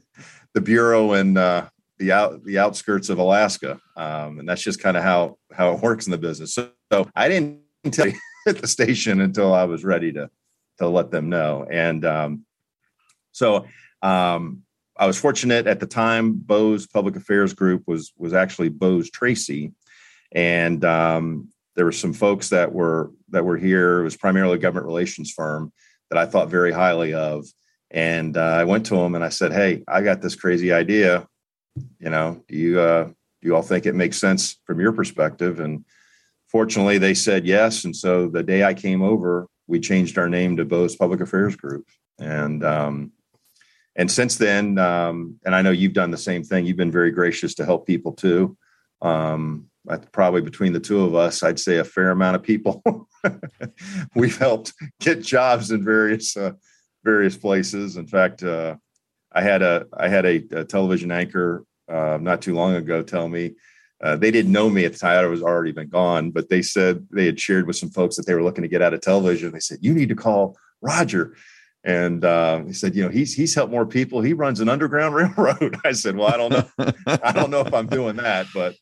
the bureau and uh, the out the outskirts of Alaska. Um, and that's just kind of how how it works in the business. So, so I didn't tell you at the station until I was ready to to let them know. And um, so um, I was fortunate at the time. Bose Public Affairs Group was was actually Bose Treacy, and um, there were some folks that were that were here. It was primarily a government relations firm that I thought very highly of, and uh, I went to them and I said, "Hey, I got this crazy idea. You know, do you uh, do you all think it makes sense from your perspective?" And fortunately, they said yes. And so the day I came over, we changed our name to Bose Public Affairs Group, and um, and since then, um, and I know you've done the same thing. You've been very gracious to help people too. Um, probably between the two of us, I'd say a fair amount of people we've helped get jobs in various uh, various places. In fact, uh, I had a I had a, a television anchor uh, not too long ago tell me uh, they didn't know me at the time. I was already been gone, but they said they had shared with some folks that they were looking to get out of television. They said, "You need to call Roger." And uh, he said, you know, he's he's helped more people. He runs an underground railroad. I said, well, I don't know, I don't know if I'm doing that, but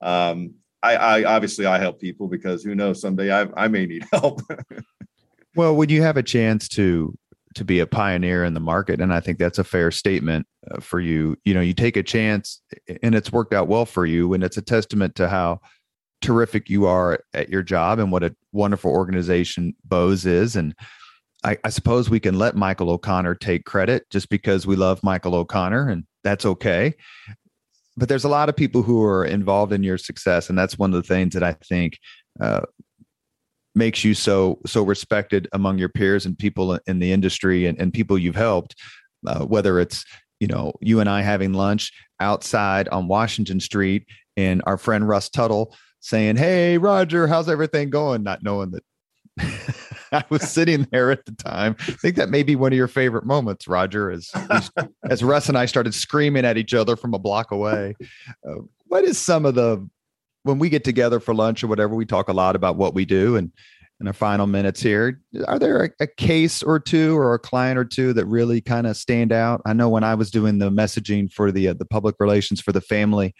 um, I, I obviously I help people because who knows, someday I I may need help. well, when you have a chance to to be a pioneer in the market, and I think that's a fair statement uh, for you. You know, you take a chance, and it's worked out well for you, and it's a testament to how terrific you are at your job and what a wonderful organization Bose is, and I, I, suppose we can let Michael O'Connor take credit just because we love Michael O'Connor, and that's okay. But there's a lot of people who are involved in your success, and that's one of the things that I think uh, makes you so so respected among your peers and people in the industry and, and people you've helped. Uh, whether it's you know you and I having lunch outside on Washington Street, and our friend Russ Tuttle saying, "Hey, Roger, how's everything going?" Not knowing that. I was sitting there at the time. I think that may be one of your favorite moments, Roger, as as Russ and I started screaming at each other from a block away. Uh, what is some of the when we get together for lunch or whatever? We talk a lot about what we do, and in our final minutes here, are there a, a case or two or a client or two that really kind of stand out? I know when I was doing the messaging for the uh, the public relations for the family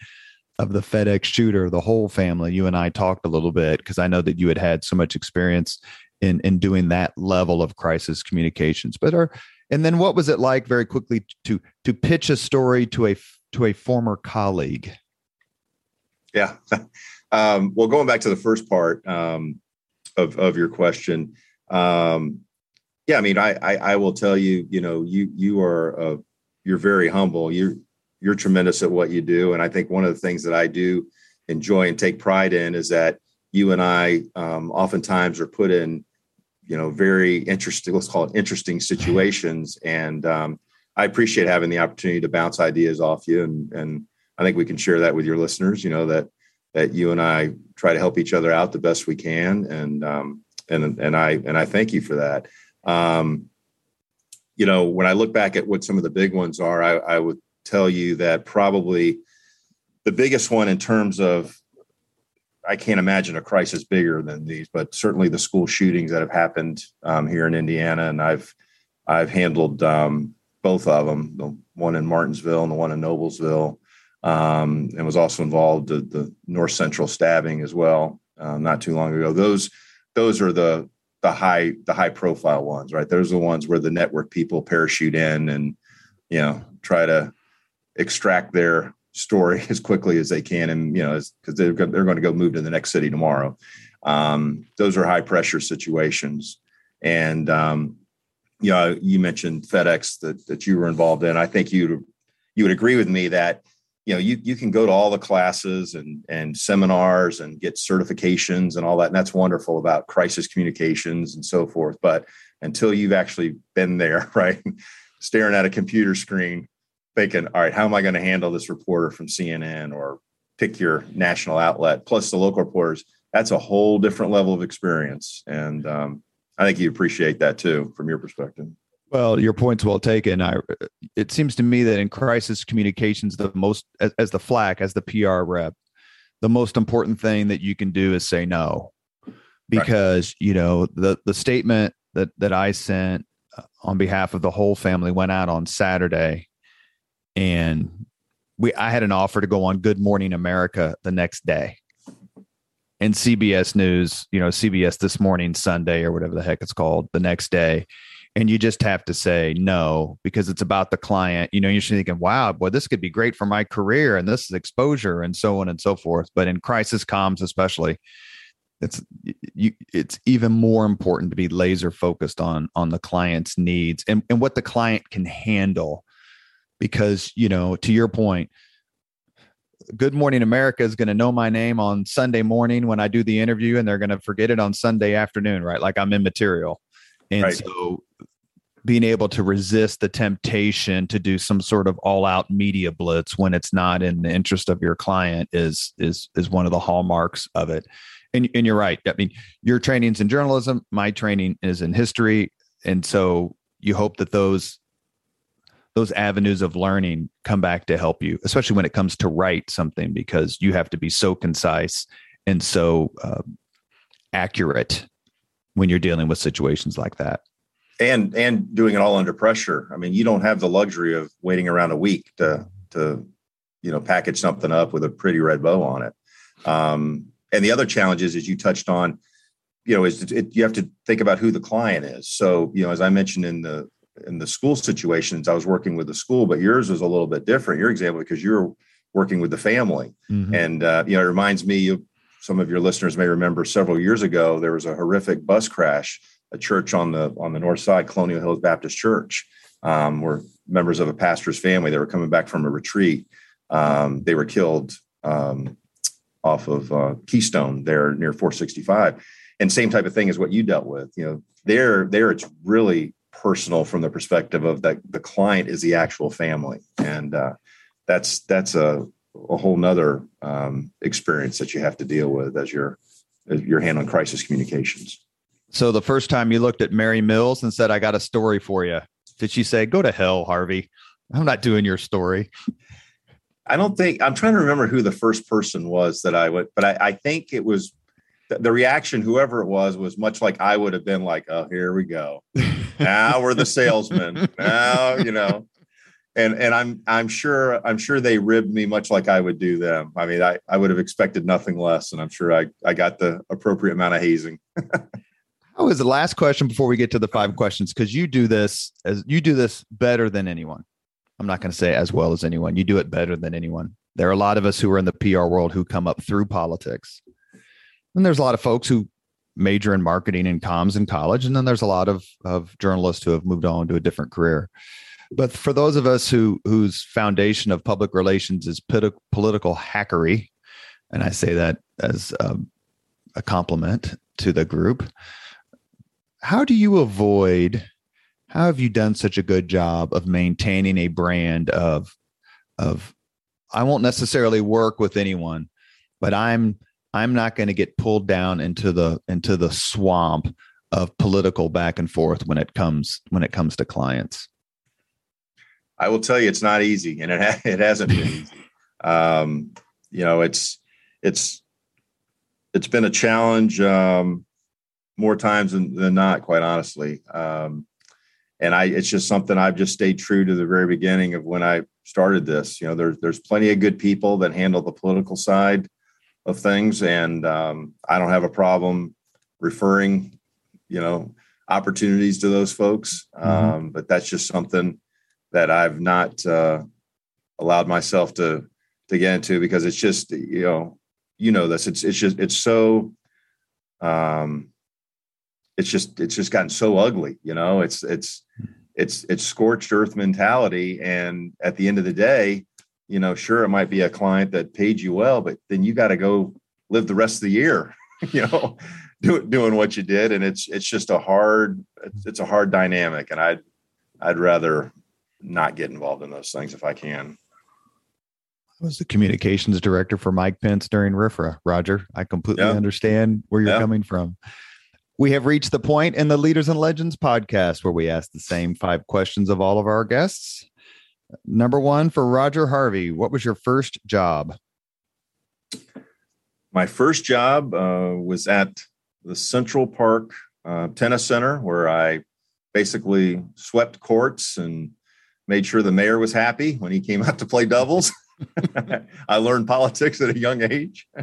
of the FedEx shooter, the whole family, you and I talked a little bit because I know that you had had so much experience in in doing that level of crisis communications. But are and then what was it like very quickly to to pitch a story to a to a former colleague? Yeah. Um, well, going back to the first part um, of of your question, um, yeah, I mean, I, I, I will tell you, you know, you you are uh, you're very humble. You're you're tremendous at what you do, and I think one of the things that I do enjoy and take pride in is that you and I um, oftentimes are put in you know very interesting let's call it interesting situations. And um, i appreciate having the opportunity to bounce ideas off you. And and i think we can share that with your listeners you know that that you and i try to help each other out the best we can. And um, and and i and i thank you for that. Um, you know when i look back at what some of the big ones are i, I would tell you that probably the biggest one in terms of I can't imagine a crisis bigger than these, but certainly the school shootings that have happened um, here in Indiana, and I've I've handled um, both of them, the one in Martinsville and the one in Noblesville, um, and was also involved the, the North Central stabbing as well, um, not too long ago. Those those are the the high the high profile ones, right? Those are the ones where the network people parachute in and you know try to extract their story as quickly as they can, and you know, because they're they're going to go move to the next city tomorrow. Um, those are high pressure situations, and um, you know, you mentioned FedEx that that you were involved in. I think you you would agree with me that you know you you can go to all the classes and and seminars and get certifications and all that, and that's wonderful about crisis communications and so forth. But until you've actually been there, right, staring at a computer screen, thinking, all right, how am I going to handle this reporter from CNN or pick your national outlet plus the local reporters? That's a whole different level of experience, and um, I think you appreciate that too from your perspective. Well, your point's well taken. I, it seems to me that in crisis communications, the most as, as the flack, as the PR rep, the most important thing that you can do is say no, because right. you know the the statement that that I sent uh, on behalf of the whole family went out on Saturday, and we I had an offer to go on Good Morning America the next day and CBS News, you know, CBS This Morning Sunday or whatever the heck it's called the next day. And you just have to say no because it's about the client. You know, you're thinking, wow, boy, this could be great for my career and this is exposure and so on and so forth. But in crisis comms, especially, it's you it's even more important to be laser focused on on the client's needs and, and what the client can handle because you know to your point Good Morning America is going to know my name on Sunday morning when I do the interview, and they're going to forget it on Sunday afternoon, right? Like I'm immaterial. And right. so being able to resist the temptation to do some sort of all-out media blitz when it's not in the interest of your client is is is one of the hallmarks of it. And, and you're right. I mean, your training's in journalism, my training is in history, and so you hope that those those avenues of learning come back to help you, especially when it comes to write something, because you have to be so concise and so uh, accurate when you're dealing with situations like that. And and doing it all under pressure. I mean, you don't have the luxury of waiting around a week to to you know package something up with a pretty red bow on it. Um, and the other challenges, as you touched on, you know, is it, you have to think about who the client is. So, you know, as I mentioned in the in the school situations, I was working with the school, but yours was a little bit different. Your example because you're working with the family, mm-hmm. and uh, you know it reminds me of some of your listeners may remember several years ago there was a horrific bus crash, a church on the on the north side, Colonial Hills Baptist Church, um, were members of a pastor's family. They were coming back from a retreat. Um, they were killed um, off of uh, Keystone there near 465, and same type of thing as what you dealt with. You know, there there it's really personal from the perspective of that the client is the actual family. And uh, that's that's a, a whole nother um, experience that you have to deal with as you're as you're handling crisis communications. So the first time you looked at mary mills and said i got a story for you did she say go to hell harvey. I'm not doing your story. I don't think i'm trying to remember who the first person was that i would but i, I think it was the reaction, whoever it was, was much like I would have been like, "Oh, here we go. Now we're the salesman. Now you know." And and I'm I'm sure I'm sure they ribbed me much like I would do them. I mean, I I would have expected nothing less, and I'm sure I I got the appropriate amount of hazing. How is the last question before we get to the five questions? Because you do this as you do this better than anyone. I'm not going to say as well as anyone. You do it better than anyone. There are a lot of us who are in the PR world who come up through politics and there's a lot of folks who major in marketing and comms in college. And then there's a lot of, of journalists who have moved on to a different career. But for those of us who whose foundation of public relations is political hackery, and I say that as a, um, a compliment to the group, how do you avoid? How have you done such a good job of maintaining a brand of of I won't necessarily work with anyone, but I'm I'm not going to get pulled down into the into the swamp of political back and forth when it comes when it comes to clients. I will tell you, it's not easy, and it ha- it hasn't been easy. Um, you know, it's it's it's been a challenge um, more times than, than not, quite honestly. Um, and I, it's just something I've just stayed true to the very beginning of when I started this. You know, there's there's plenty of good people that handle the political side of things, and um, I don't have a problem referring, you know, opportunities to those folks. Mm-hmm. Um, but that's just something that I've not uh, allowed myself to to get into because it's just you know you know this it's it's just it's so um it's just it's just gotten so ugly. You know, it's it's it's it's scorched earth mentality, and at the end of the day, you know, sure it might be a client that paid you well, but then you got to go live the rest of the year. you know, do, doing what you did, and it's it's just a hard it's a hard dynamic, and I'd I'd rather not get involved in those things if I can. I was the communications director for Mike Pence during RFRA. Roger, I completely yeah. understand where you're yeah. coming from. We have reached the point in the Leaders and Legends podcast where we ask the same five questions of all of our guests. Number one for Roger Harvey, what was your first job? My first job uh, was at the Central Park uh, Tennis Center, where I basically swept courts and made sure the mayor was happy when he came out to play doubles. I learned politics at a young age.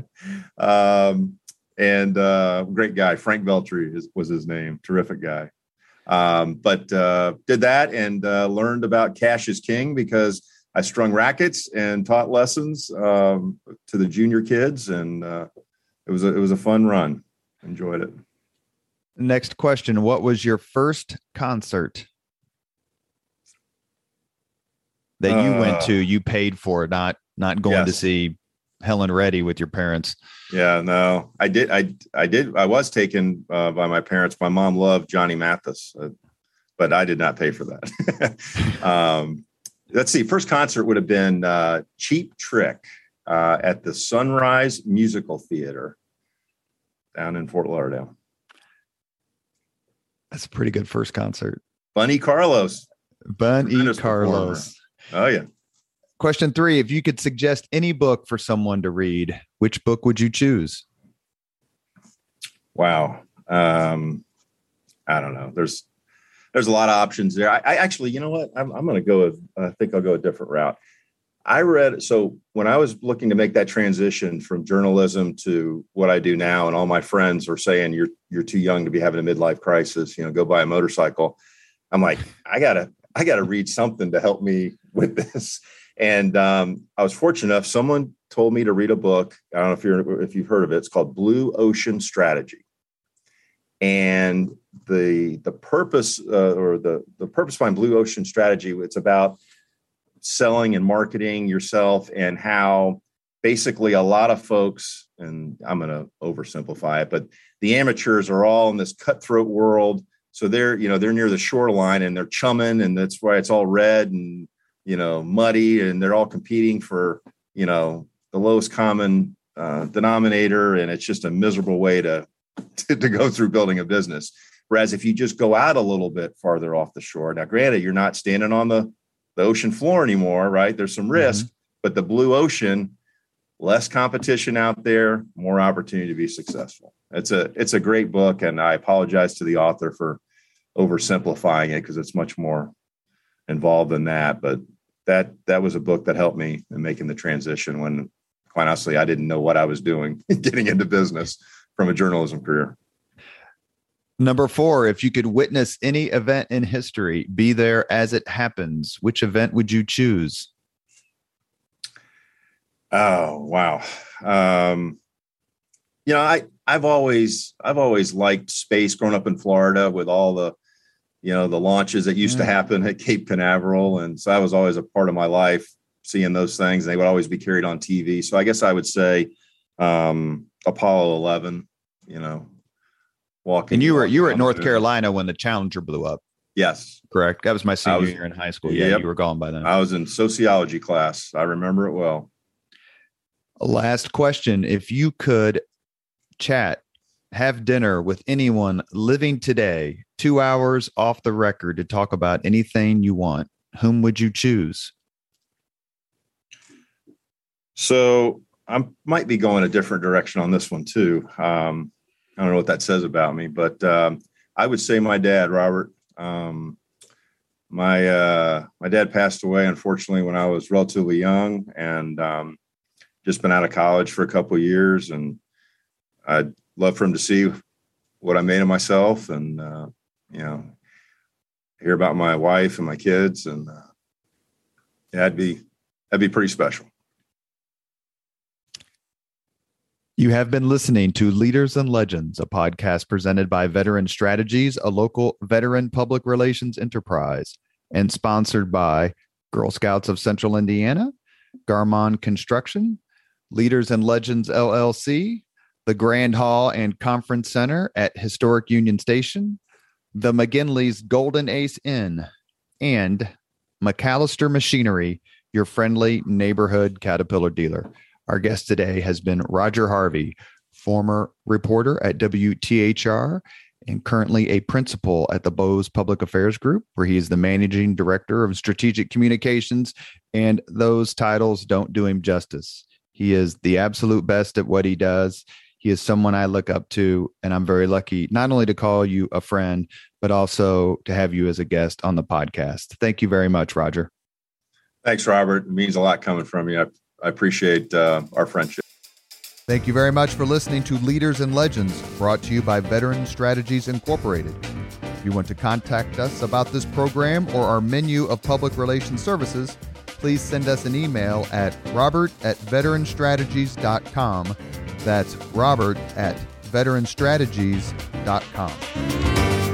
Um, and uh, great guy, Frank Veltri is, was his name. Terrific guy. Um, but uh, did that and uh, learned about cash is king because I strung rackets and taught lessons um, to the junior kids, and uh, it was a, it was a fun run. Enjoyed it. Next question: What was your first concert that you went to? Uh, you paid for, not not going yes. to see Helen Reddy with your parents. Yeah, no, I did. I I did. I was taken uh, by my parents. My mom loved Johnny Mathis, uh, but I did not pay for that. um, let's see. First concert would have been uh, Cheap Trick uh, at the Sunrise Musical Theater down in Fort Lauderdale. That's a pretty good first concert. Bunny Carlos. Bunny Carlos. Performer. Oh yeah. Question three If you could suggest any book for someone to read, which book would you choose? Wow. Um, I don't know. There's there's a lot of options there. I, I actually, you know what? I'm, I'm going to go. With, I think I'll go a different route. I read so when I was looking to make that transition from journalism to what I do now, and all my friends are saying you're you're too young to be having a midlife crisis. You know, go buy a motorcycle. I'm like, I gotta I gotta read something to help me with this. And um, I was fortunate enough. Someone told me to read a book. I don't know if you're if you've heard of it. It's called Blue Ocean Strategy. And the the purpose uh, or the the purpose behind Blue Ocean Strategy it's about selling and marketing yourself and how basically a lot of folks and I'm going to oversimplify it, but the amateurs are all in this cutthroat world. So they're you know they're near the shoreline and they're chumming and that's why it's all red and you know muddy and they're all competing for you know the lowest common uh, denominator and it's just a miserable way to, to to go through building a business. Whereas if you just go out a little bit farther off the shore now granted you're not standing on the the ocean floor anymore right? There's some risk mm-hmm. but the blue ocean less competition out there more opportunity to be successful. It's a it's a great book and i apologize to the author for oversimplifying it because it's much more involved than that but that that was a book that helped me in making the transition when quite honestly I didn't know what I was doing getting into business from a journalism career. Number four, if you could witness any event in history, be there as it happens, which event would you choose? Oh, wow. Um, you know, I, I've always, I've always liked space growing up in Florida with all the, you know the launches that used to mm. happen at Cape Canaveral, and so that was always a part of my life seeing those things. And They would always be carried on TV. So I guess I would say um, Apollo 11. You know, walking. And you were you were at North Carolina when the Challenger blew up. Yes, correct. That was my senior was, year in high school. Yeah, yep. you were gone by then. I was in sociology class. I remember it well. Last question: If you could chat have dinner with anyone living today, two hours off the record to talk about anything you want, whom would you choose? So I might be going a different direction on this one too. Um, I don't know what that says about me, but um, I would say my dad, Robert. Um, my uh, my dad passed away unfortunately when I was relatively young, and um, just been out of college for a couple years, and I'd love for him to see what I made of myself and, uh, you know, hear about my wife and my kids. And uh, yeah, that'd be, that'd be pretty special. You have been listening to Leaders and Legends, a podcast presented by Veteran Strategies, a local veteran public relations enterprise, and sponsored by Girl Scouts of Central Indiana, Garmong Construction, Leaders and Legends LLC, the Grand Hall and Conference Center at Historic Union Station, the McGinley's Golden Ace Inn, and MacAllister Machinery, your friendly neighborhood Caterpillar dealer. Our guest today has been Roger Harvey, former reporter at WTHR and currently a principal at the Bose Public Affairs Group, where he is the managing director of strategic communications. And those titles don't do him justice. He is the absolute best at what he does. He is someone I look up to, and I'm very lucky not only to call you a friend, but also to have you as a guest on the podcast. Thank you very much, Roger. Thanks, Robert. It means a lot coming from you. I, I appreciate uh, our friendship. Thank you very much for listening to Leaders and Legends, brought to you by Veteran Strategies Incorporated. If you want to contact us about this program or our menu of public relations services, please send us an email at robert at veteranstrategies.com. That's robert at veteranstrategies.com.